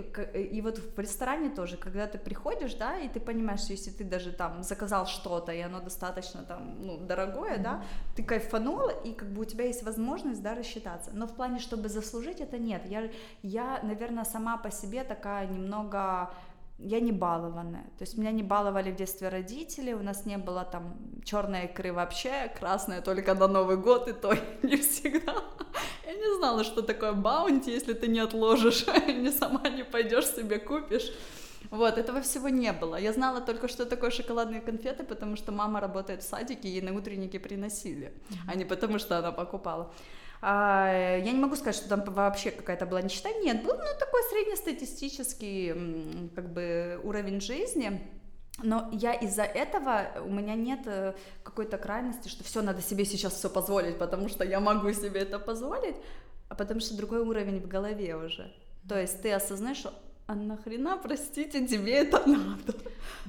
и вот в ресторане тоже, когда ты приходишь, да, и ты понимаешь, что если ты даже там заказал что-то, и оно достаточно там, ну, дорогое, mm-hmm. да, ты кайфанул, и как бы у тебя есть возможность, да, рассчитаться. Но в плане, чтобы заслужить это, нет. Я, я наверное, сама по себе такая немного я не балованная. То есть меня не баловали в детстве родители, у нас не было там черной икры вообще, красная только на Новый год, и то не всегда. Я не знала, что такое баунти, если ты не отложишь, не сама не пойдешь себе купишь. Вот, этого всего не было. Я знала только, что такое шоколадные конфеты, потому что мама работает в садике, ей на утренники приносили, mm-hmm. а не потому, что она покупала. А, я не могу сказать, что там вообще какая-то была нищета. Нет, был ну, такой среднестатистический как бы уровень жизни. Но я из-за этого, у меня нет э, какой-то крайности, что все, надо себе сейчас все позволить, потому что я могу себе это позволить, а потому что другой уровень в голове уже. То есть ты осознаешь, что а нахрена, простите, тебе это надо?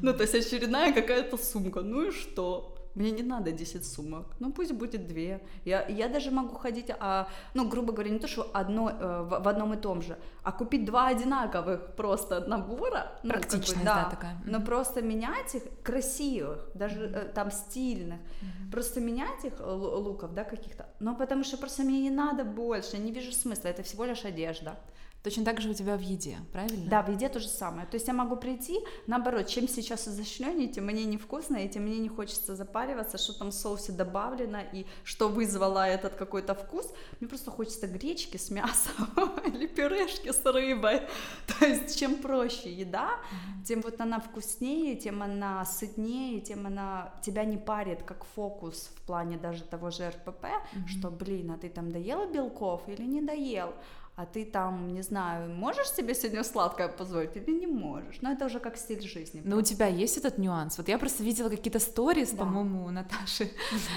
Ну, то есть очередная какая-то сумка, ну и что? Мне не надо 10 сумок, ну пусть будет две. Я, я даже могу ходить, а, ну, грубо говоря, не то, что одно э, в, в одном и том же, а купить два одинаковых просто набора. Ну, Практичность, да, да, такая. Но просто менять их красивых, даже э, там стильных, mm-hmm. просто менять их, луков, да, каких-то, но потому что просто мне не надо больше, я не вижу смысла, это всего лишь одежда. Точно так же у тебя в еде, правильно? Да, в еде то же самое. То есть я могу прийти, наоборот, чем сейчас изощреннее, тем мне невкусно, и тем мне не хочется запариваться, что там в соусе добавлено, и что вызвало этот какой-то вкус. Мне просто хочется гречки с мясом или пюрешки с рыбой. То есть чем проще еда, тем вот она вкуснее, тем она сытнее, тем она тебя не парит, как фокус в плане даже того же РПП, что, блин, а ты там доела белков или не доел? А ты там, не знаю, можешь себе сегодня сладкое позволить или не можешь. Но это уже как стиль жизни. Но у тебя есть этот нюанс. Вот я просто видела какие-то сторис, да. по-моему, у Наташи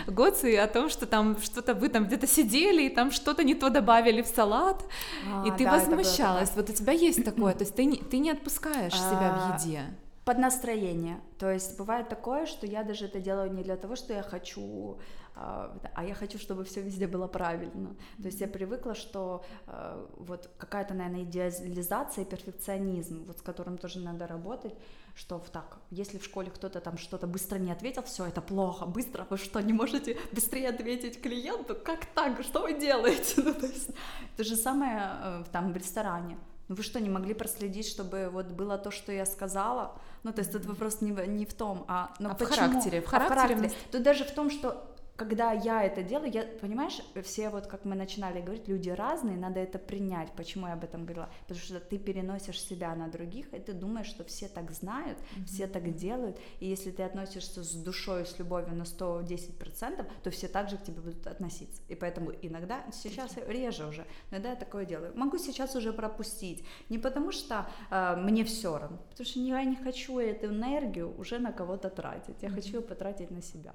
Гоцы о том, что там что-то вы там где-то сидели и там что-то не то добавили в салат, а, и ты да, возмущалась. Вот у тебя есть такое, то есть ты не, ты не отпускаешь себя в а, еде. Под настроение. То есть бывает такое, что я даже это делаю не для того, что я хочу а, а я хочу, чтобы все везде было правильно. То есть я привыкла, что а, вот какая-то, наверное, идеализация и перфекционизм, вот с которым тоже надо работать, что в так, если в школе кто-то там что-то быстро не ответил, все это плохо, быстро, вы что, не можете быстрее ответить клиенту? Как так? Что вы делаете? Ну, то есть, то же самое э, там в ресторане. Ну вы что, не могли проследить, чтобы вот было то, что я сказала? Ну, то есть тут вопрос не в, не в том, а, ну, а почему? в характере. В характере. А в характере. Тут даже в том, что когда я это делаю, я, понимаешь, все вот, как мы начинали говорить, люди разные, надо это принять. Почему я об этом говорила? Потому что ты переносишь себя на других, и ты думаешь, что все так знают, mm-hmm. все так делают, и если ты относишься с душой, с любовью на 110%, то все так же к тебе будут относиться. И поэтому иногда, сейчас реже уже, иногда я такое делаю. Могу сейчас уже пропустить, не потому что э, мне все равно, потому что я не хочу эту энергию уже на кого-то тратить, я mm-hmm. хочу ее потратить на себя.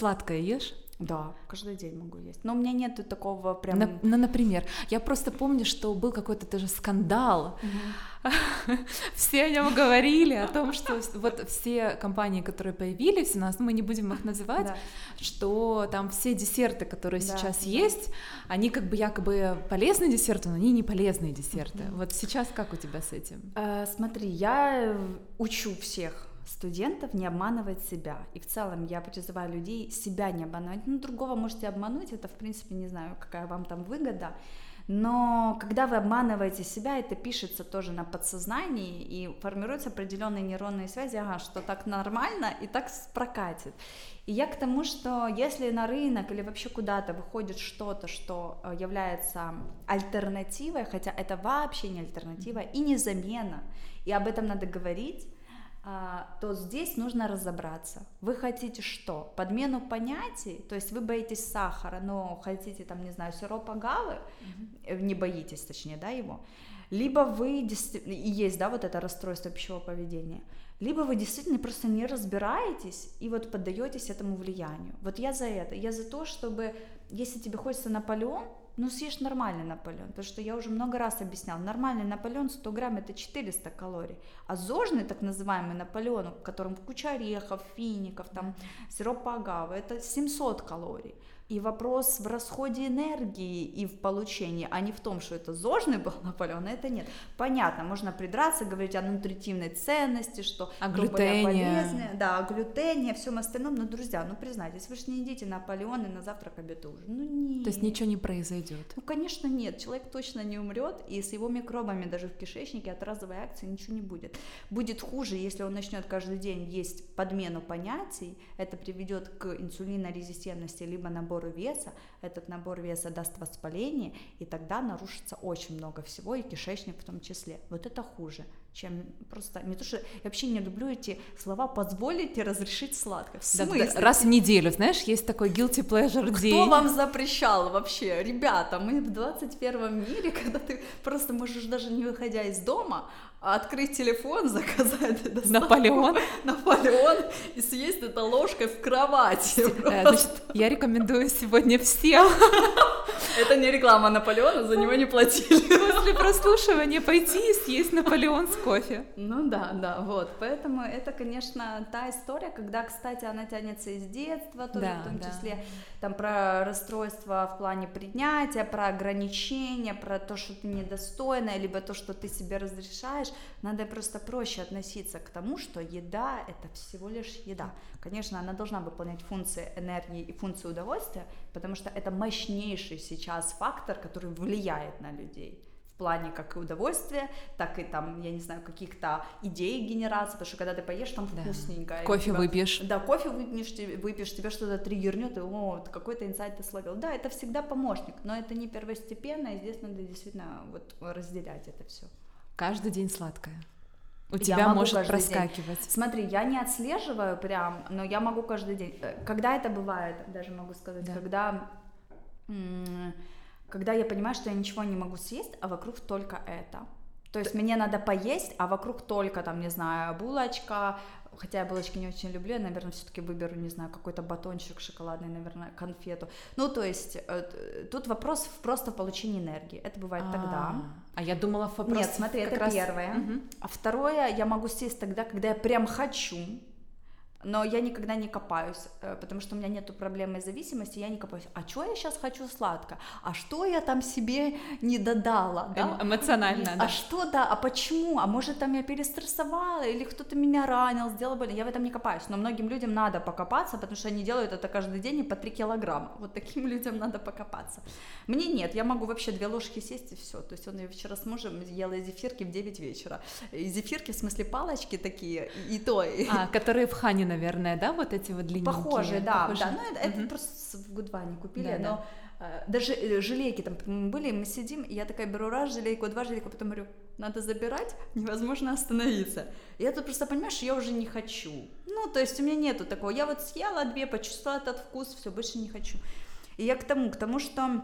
Сладкое ешь? Да, каждый день могу есть. Но у меня нет такого прям... На, ну, например, я просто помню, что был какой-то даже скандал. Все о нем говорили, о том, что вот все компании, которые появились у нас, ну, мы не будем их называть, что там все десерты, которые сейчас есть, они как бы якобы полезные десерты, но они не полезные десерты. Вот сейчас как у тебя с этим? Э, смотри, я учу всех студентов не обманывать себя. И в целом я призываю людей себя не обманывать. Ну, другого можете обмануть, это, в принципе, не знаю, какая вам там выгода. Но когда вы обманываете себя, это пишется тоже на подсознании и формируются определенные нейронные связи, ага, что так нормально и так прокатит. И я к тому, что если на рынок или вообще куда-то выходит что-то, что э, является альтернативой, хотя это вообще не альтернатива и не замена, и об этом надо говорить, то здесь нужно разобраться. Вы хотите что? Подмену понятий? То есть вы боитесь сахара, но хотите там, не знаю, сироп агавы, mm-hmm. не боитесь, точнее, да, его. Либо вы действительно, и есть, да, вот это расстройство пищевого поведения, либо вы действительно просто не разбираетесь и вот поддаетесь этому влиянию. Вот я за это, я за то, чтобы, если тебе хочется Наполеон, ну съешь нормальный Наполеон, потому что я уже много раз объясняла, нормальный Наполеон 100 грамм это 400 калорий, а зожный так называемый Наполеон, в котором куча орехов, фиников, там сироп агавы, это 700 калорий. И вопрос в расходе энергии и в получении, а не в том, что это зожный был Наполеон, это нет. Понятно, можно придраться, говорить о нутритивной ценности, что о глютене. полезное, да, о глютене, о всем остальном, но, друзья, ну признайтесь, вы же не едите Наполеон и на завтрак, обед и ужин, ну нет. То есть ничего не произойдет? Ну, конечно, нет, человек точно не умрет, и с его микробами даже в кишечнике от разовой акции ничего не будет. Будет хуже, если он начнет каждый день есть подмену понятий, это приведет к инсулинорезистентности, либо набор набору веса, этот набор веса даст воспаление, и тогда нарушится очень много всего, и кишечник в том числе. Вот это хуже чем просто не то что я вообще не люблю эти слова позволите разрешить сладкое. В да, да, раз в неделю, знаешь, есть такой guilty pleasure Кто день. Кто вам запрещал вообще, ребята? Мы в 21 мире, когда ты просто можешь даже не выходя из дома, открыть телефон, заказать Наполеон, Наполеон и съесть это ложкой в кровати. Э, значит, я рекомендую сегодня всем. Это не реклама Наполеона, за него не платили. После прослушивания пойти и съесть Наполеон с кофе. Ну да, да, вот. Поэтому это, конечно, та история, когда, кстати, она тянется из детства, тоже да, в том да. числе там про расстройство в плане принятия, про ограничения, про то, что ты недостойная, либо то, что ты себе разрешаешь. Надо просто проще относиться к тому, что еда это всего лишь еда. Конечно, она должна выполнять функции энергии и функции удовольствия, потому что это мощнейший сейчас фактор, который влияет на людей плане как и удовольствия, так и там, я не знаю, каких-то идей генерации, потому что когда ты поешь, там да. вкусненько. Кофе тебя, выпьешь. Да, кофе выпьешь, выпьешь, тебя что-то триггернет, и о, какой-то инсайт ты словил. Да, это всегда помощник, но это не первостепенно, и здесь надо действительно вот разделять это все. Каждый день сладкое. У тебя я может проскакивать. День. Смотри, я не отслеживаю прям, но я могу каждый день. Э, когда это бывает, даже могу сказать, да. когда когда я понимаю, что я ничего не могу съесть, а вокруг только это. То есть мне надо поесть, а вокруг только там, не знаю, булочка, хотя я булочки не очень люблю, я, наверное, все-таки выберу, не знаю, какой-то батончик шоколадный, наверное, конфету. Ну, то есть э, тут вопрос в просто в получении энергии. Это бывает А-а-а. тогда. А я думала, вопрос. Нет, смотри, это раз... первое. Угу. А второе, я могу съесть тогда, когда я прям хочу но я никогда не копаюсь, э, потому что у меня нет проблемы зависимости, я не копаюсь. А что я сейчас хочу сладко? А что я там себе не додала? Да? Эм, эмоционально, а да. А что, да, а почему? А может там я перестрессовала, или кто-то меня ранил, сделал больно? Я в этом не копаюсь, но многим людям надо покопаться, потому что они делают это каждый день и по 3 килограмма. Вот таким людям надо покопаться. Мне нет, я могу вообще две ложки сесть и все. То есть он я вчера с мужем ела зефирки в 9 вечера. И зефирки, в смысле палочки такие, и то. А, которые в Хане наверное, да, вот эти вот длинненькие? Похожие, да, Похожие. да, ну это, угу. это просто в Гудване купили, да, но да. Э, даже э, желейки там были, мы сидим, и я такая беру раз желейку, два желейку, потом говорю, надо забирать, невозможно остановиться. И я тут просто понимаешь, я уже не хочу. Ну, то есть у меня нету такого, я вот съела две, почувствовала этот вкус, все, больше не хочу. И я к тому, к тому, что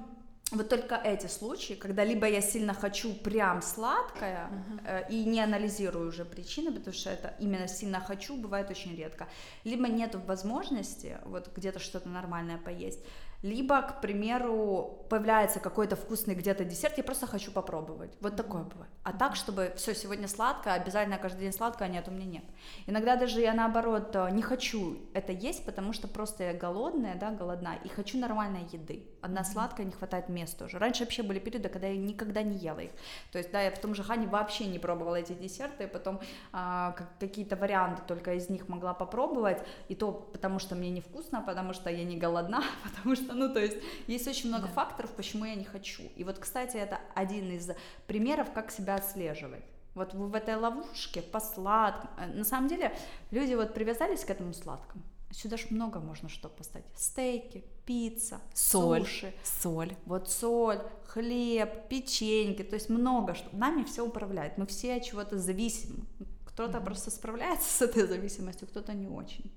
вот только эти случаи, когда либо я сильно хочу прям сладкое uh-huh. э, и не анализирую уже причины, потому что это именно сильно хочу бывает очень редко, либо нет возможности вот где-то что-то нормальное поесть, либо, к примеру, появляется какой-то вкусный где-то десерт, я просто хочу попробовать. Вот такое бывает. А так, чтобы все сегодня сладкое, обязательно каждый день сладкое, нет, у меня нет. Иногда даже я наоборот э, не хочу это есть, потому что просто я голодная, да, голодна, и хочу нормальной еды. Одна сладкая, не хватает места уже. Раньше вообще были периоды, когда я никогда не ела их. То есть, да, я в том же Хане вообще не пробовала эти десерты, потом а, как, какие-то варианты только из них могла попробовать, и то потому что мне невкусно, потому что я не голодна, потому что ну, то есть есть очень много да. факторов, почему я не хочу. И вот, кстати, это один из примеров, как себя отслеживать. Вот в этой ловушке по сладкому. Э, на самом деле люди вот привязались к этому сладкому. Сюда ж много можно что поставить. Стейки, пицца, соль, суши. Соль. Вот соль, хлеб, печеньки. То есть много что. Нами все управляет. Мы все от чего-то зависимы. Кто-то mm-hmm. просто справляется с этой зависимостью, кто-то не очень.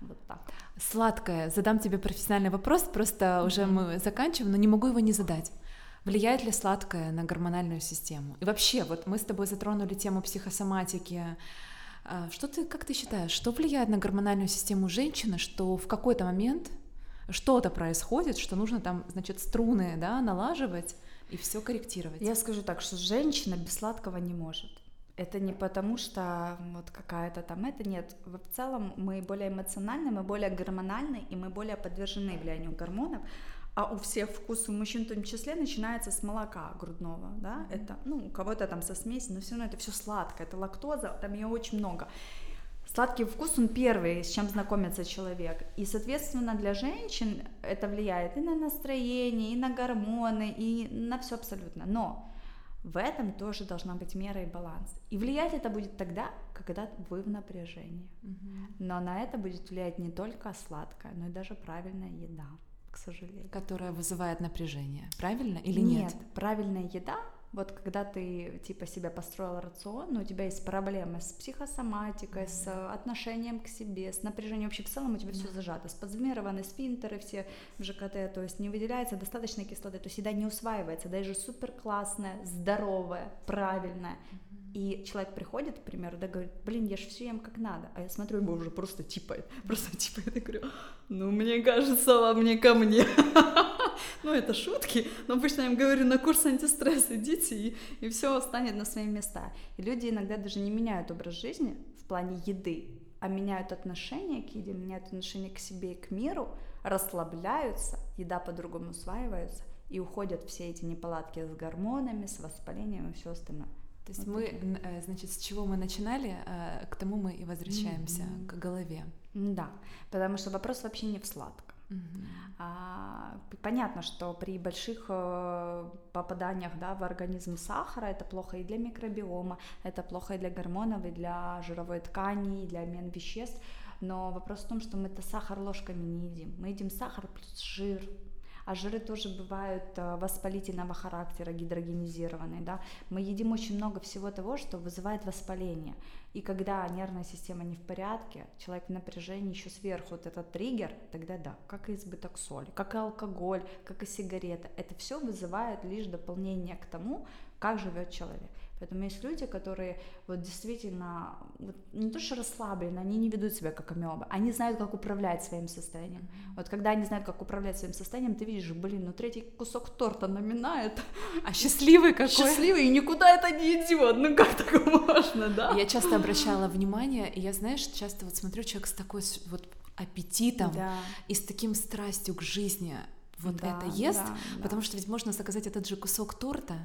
Вот так. Сладкое. Задам тебе профессиональный вопрос, просто mm-hmm. уже мы заканчиваем, но не могу его не задать. Влияет ли сладкое на гормональную систему? И вообще, вот мы с тобой затронули тему психосоматики. А, что ты, как ты считаешь, что влияет на гормональную систему женщины, что в какой-то момент что-то происходит, что нужно там, значит, струны, да, налаживать и все корректировать. Я скажу так, что женщина без сладкого не может. Это не потому, что вот какая-то там это нет. В целом мы более эмоциональны, мы более гормональны, и мы более подвержены влиянию гормонов. А у всех вкус у мужчин в том числе начинается с молока грудного, да, это, ну, у кого-то там со смесью, но все равно это все сладкое, это лактоза, там ее очень много. Сладкий вкус, он первый, с чем знакомится человек. И, соответственно, для женщин это влияет и на настроение, и на гормоны, и на все абсолютно. Но в этом тоже должна быть мера и баланс. И влиять это будет тогда, когда вы в напряжении. Угу. Но на это будет влиять не только сладкое, но и даже правильная еда, к сожалению. Которая вызывает напряжение, правильно или нет? Нет, правильная еда вот когда ты типа себя построил рацион, но у тебя есть проблемы с психосоматикой, с отношением к себе, с напряжением вообще в целом у тебя все зажато, спазмированы сфинктеры все в ЖКТ, то есть не выделяется достаточно кислоты, то есть еда не усваивается, даже супер классная, здоровая, правильная. И человек приходит, к примеру, да, говорит, блин, я же все ем как надо. А я смотрю, его уже просто типает, просто типает. Я говорю, ну, мне кажется, вам не ко мне. Ну, это шутки, но обычно я им говорю, на курс антистресс идите, и, и все станет на свои места. И люди иногда даже не меняют образ жизни в плане еды, а меняют отношение к еде, меняют отношение к себе и к миру, расслабляются, еда по-другому усваивается, и уходят все эти неполадки с гормонами, с воспалением и все остальное. То есть вот мы, это. Э, значит, с чего мы начинали, э, к тому мы и возвращаемся, mm-hmm. к голове. Да, потому что вопрос вообще не в сладком. Mm-hmm. А, понятно, что при больших э, попаданиях да, в организм сахара это плохо и для микробиома, это плохо и для гормонов, и для жировой ткани, и для обмен веществ. Но вопрос в том, что мы это сахар ложками не едим. Мы едим сахар плюс жир, а жиры тоже бывают э, воспалительного характера, гидрогенизированные, да, мы едим очень много всего того, что вызывает воспаление, и когда нервная система не в порядке, человек в напряжении, еще сверху вот этот триггер, тогда да, как и избыток соли, как и алкоголь, как и сигарета, это все вызывает лишь дополнение к тому, как живет человек. Поэтому есть люди, которые вот действительно вот, не то что расслаблены, они не ведут себя как амебы, они знают, как управлять своим состоянием. Вот когда они знают, как управлять своим состоянием, ты видишь, блин, ну третий кусок торта наминает. А счастливый какой? Счастливый, и никуда это не идет, ну как так можно, да? Я часто обращала внимание, и я, знаешь, часто вот смотрю, человек с такой вот аппетитом да. и с таким страстью к жизни вот да, это ест, да, потому да. что ведь можно заказать этот же кусок торта,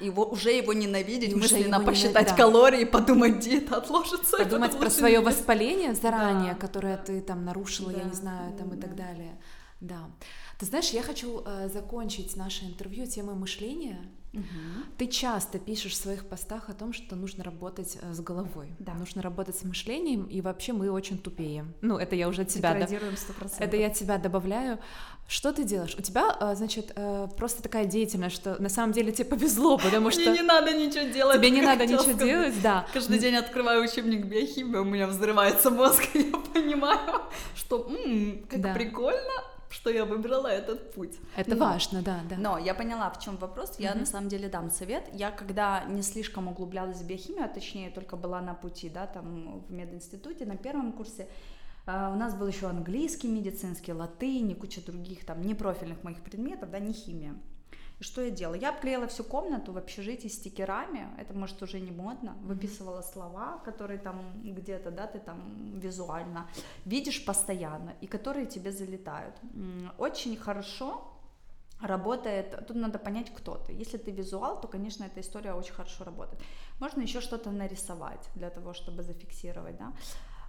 его уже его ненавидеть, и мысленно его посчитать да. калории, подумать, где это отложится. Подумать про свое воспаление заранее, да, которое ты там нарушила, да, я не знаю, там да. и так далее. Да. Ты знаешь, я хочу э, закончить наше интервью темой мышления. Угу. Ты часто пишешь в своих постах о том, что нужно работать э, с головой, да. нужно работать с мышлением, и вообще мы очень тупеем. Ну, это я уже от тебя... Да, это я тебя добавляю. Что ты делаешь? У тебя, э, значит, э, просто такая деятельность, что на самом деле тебе повезло, потому что... Мне не надо ничего делать. Тебе не надо ничего делать, да. Каждый день открываю учебник биохимии, у меня взрывается мозг, и я понимаю, что как прикольно, что я выбрала этот путь. Это но, важно, да, да. Но я поняла, в чем вопрос. Я mm-hmm. на самом деле дам совет. Я когда не слишком углублялась в биохимию, а точнее только была на пути, да, там в мединституте на первом курсе, Uh, у нас был еще английский медицинский, латынь и куча других там непрофильных моих предметов, да, не химия. И что я делала? Я обклеила всю комнату в общежитии стикерами, это может уже не модно, выписывала слова, которые там где-то, да, ты там визуально видишь постоянно, и которые тебе залетают. Очень хорошо работает, тут надо понять, кто ты. Если ты визуал, то, конечно, эта история очень хорошо работает. Можно еще что-то нарисовать для того, чтобы зафиксировать, да.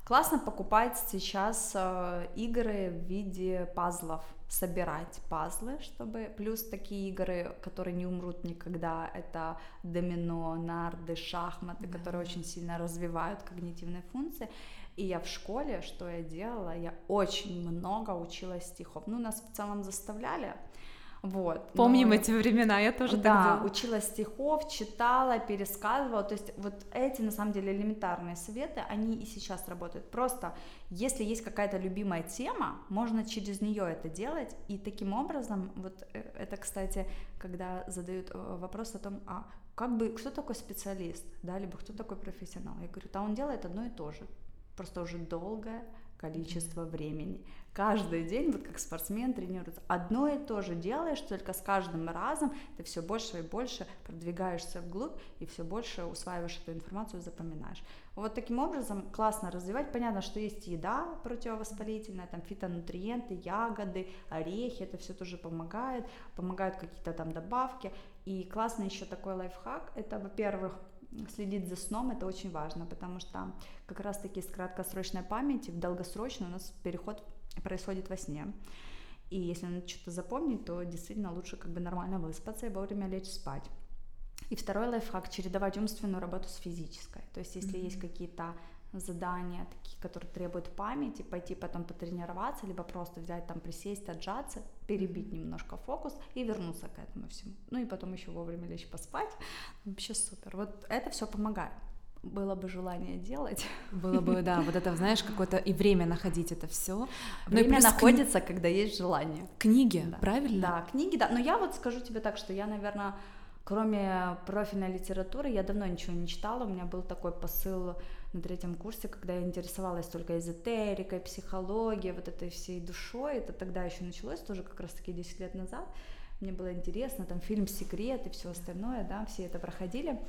Классно покупать сейчас э, игры в виде пазлов, собирать пазлы, чтобы плюс такие игры, которые не умрут никогда, это домино, нарды, шахматы, да. которые очень сильно развивают когнитивные функции. И я в школе, что я делала, я очень много училась стихов. Ну, нас в целом заставляли, вот. Помним но... эти времена, я тоже да, так делала. учила стихов, читала, пересказывала. То есть вот эти, на самом деле, элементарные советы, они и сейчас работают. Просто, если есть какая-то любимая тема, можно через нее это делать. И таким образом, вот э, это, кстати, когда задают э, вопрос о том, а как бы, кто такой специалист, да, либо кто такой профессионал. Я говорю, да, он делает одно и то же, просто уже долгое количество времени. Каждый день, вот как спортсмен тренируется, одно и то же делаешь, только с каждым разом ты все больше и больше продвигаешься вглубь и все больше усваиваешь эту информацию, запоминаешь. Вот таким образом классно развивать. Понятно, что есть еда противовоспалительная, там фитонутриенты, ягоды, орехи, это все тоже помогает, помогают какие-то там добавки. И классно еще такой лайфхак, это, во-первых, следить за сном, это очень важно, потому что как раз-таки с краткосрочной памяти в долгосрочную у нас переход происходит во сне. И если надо что-то запомнить, то действительно лучше как бы нормально выспаться и вовремя лечь спать. И второй лайфхак – чередовать умственную работу с физической. То есть если mm-hmm. есть какие-то задания, такие, которые требуют памяти, пойти потом потренироваться, либо просто взять там, присесть, отжаться, перебить немножко фокус и вернуться к этому всему. Ну и потом еще вовремя лечь поспать. Вообще супер. Вот это все помогает было бы желание делать. Было бы, да, вот это, знаешь, какое-то и время находить это все. Время находится, кни... когда есть желание. Книги, да. правильно? Да, книги, да. Но я вот скажу тебе так, что я, наверное, кроме профильной литературы, я давно ничего не читала. У меня был такой посыл на третьем курсе, когда я интересовалась только эзотерикой, психологией, вот этой всей душой. Это тогда еще началось, тоже как раз-таки 10 лет назад. Мне было интересно, там фильм «Секрет» и все остальное, да, все это проходили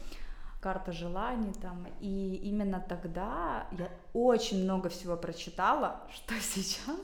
карта желаний там. И именно тогда я очень много всего прочитала, что сейчас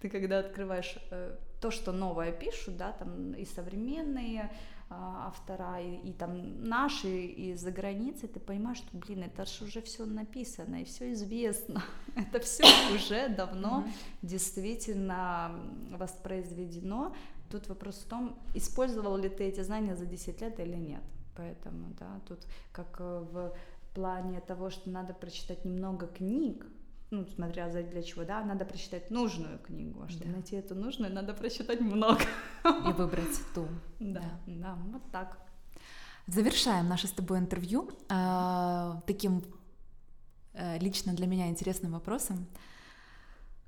ты когда открываешь э, то, что новое пишут, да, там и современные автора, и, и там наши, и за границей, ты понимаешь, что, блин, это же уже все написано, и все известно. это все уже давно действительно воспроизведено. Тут вопрос в том, использовал ли ты эти знания за 10 лет или нет. Поэтому, да, тут как э, в плане того, что надо прочитать немного книг, ну, смотря за для чего, да, надо прочитать нужную книгу, а чтобы да. найти эту нужную, надо прочитать много. И выбрать ту. Да, да, да вот так. Завершаем наше с тобой интервью э, таким э, лично для меня интересным вопросом.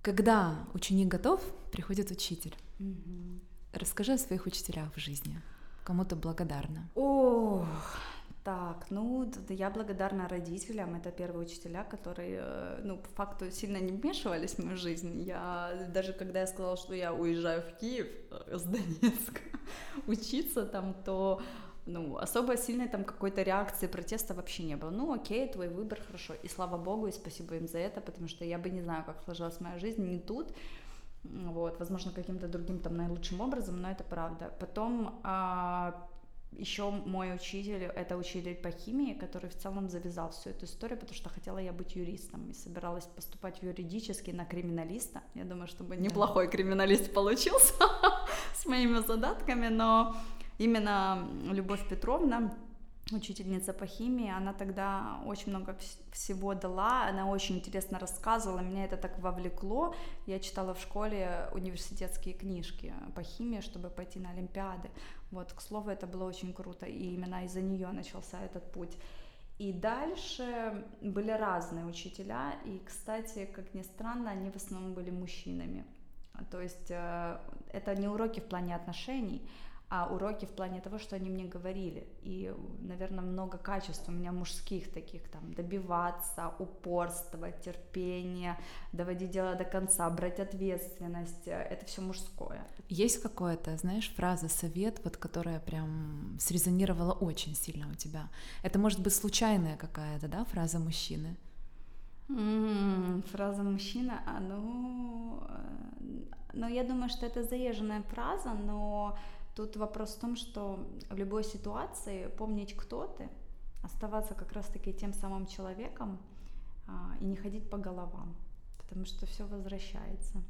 Когда ученик готов, приходит учитель. Угу. Расскажи о своих учителях в жизни кому то благодарна? Ох, так, ну, я благодарна родителям. Это первые учителя, которые, э, ну, по факту сильно не вмешивались в мою жизнь. Я даже когда я сказала, что я уезжаю в Киев э, с Донецка учиться там, то ну, особо сильной там какой-то реакции протеста вообще не было. Ну, окей, твой выбор, хорошо. И слава богу, и спасибо им за это, потому что я бы не знаю, как сложилась моя жизнь не тут, вот, возможно, каким-то другим там наилучшим образом, но это правда. Потом а, еще мой учитель, это учитель по химии, который в целом завязал всю эту историю, потому что хотела я быть юристом и собиралась поступать в юридический на криминалиста. Я думаю, чтобы неплохой криминалист получился с моими задатками, но именно Любовь Петровна учительница по химии, она тогда очень много всего дала, она очень интересно рассказывала, меня это так вовлекло. Я читала в школе университетские книжки по химии, чтобы пойти на Олимпиады. Вот, к слову, это было очень круто, и именно из-за нее начался этот путь. И дальше были разные учителя, и, кстати, как ни странно, они в основном были мужчинами. То есть э, это не уроки в плане отношений, а уроки в плане того, что они мне говорили. И, наверное, много качеств у меня мужских таких, там, добиваться, упорство, терпение, доводить дело до конца, брать ответственность, это все мужское. Есть какое-то, знаешь, фраза, совет, вот которая прям срезонировала очень сильно у тебя? Это может быть случайная какая-то, да, фраза мужчины? Mm, фраза мужчина, а ну, э, ну, я думаю, что это заезженная фраза, но Тут вопрос в том, что в любой ситуации помнить, кто ты, оставаться как раз-таки тем самым человеком а, и не ходить по головам, потому что все возвращается.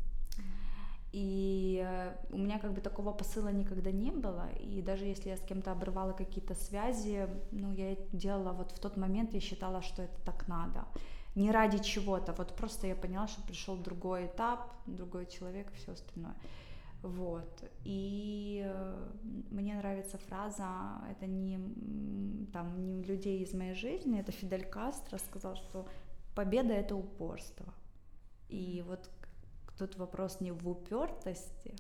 И э, у меня как бы такого посыла никогда не было, и даже если я с кем-то обрывала какие-то связи, ну, я делала вот в тот момент, я считала, что это так надо. Не ради чего-то, вот просто я поняла, что пришел другой этап, другой человек и все остальное. Вот. И э, мне нравится фраза, это не, там, не людей из моей жизни, это Фидель Кастро сказал, что победа — это упорство. И вот тут вопрос не в упертости,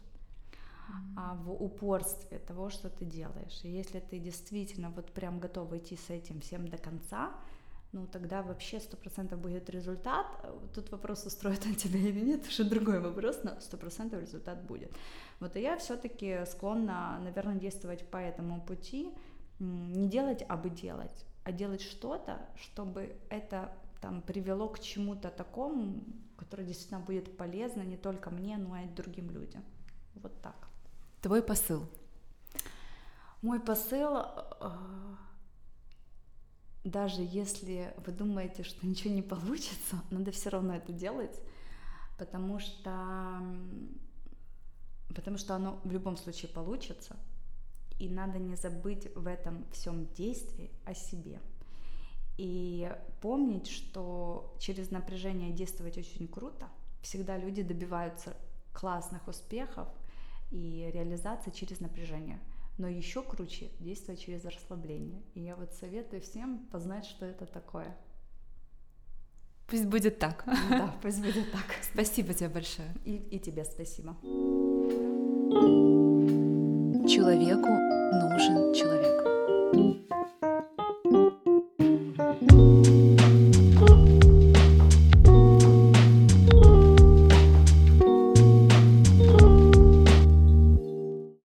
а в упорстве того, что ты делаешь. И если ты действительно вот прям готов идти с этим всем до конца, ну тогда вообще сто процентов будет результат. Тут вопрос, устроит он тебя или нет, уже другой вопрос, но сто процентов результат будет. Вот и я все-таки склонна, наверное, действовать по этому пути, не делать, а бы делать, а делать что-то, чтобы это там привело к чему-то такому, которое действительно будет полезно не только мне, но и другим людям. Вот так. Твой посыл? Мой посыл э, даже если вы думаете, что ничего не получится, надо все равно это делать, потому что, потому что оно в любом случае получится, и надо не забыть в этом всем действии о себе. И помнить, что через напряжение действовать очень круто. Всегда люди добиваются классных успехов и реализации через напряжение – но еще круче действовать через расслабление. И я вот советую всем познать, что это такое. Пусть будет так. Да, пусть будет так. Спасибо тебе большое. И, и тебе спасибо. Человеку нужен человек.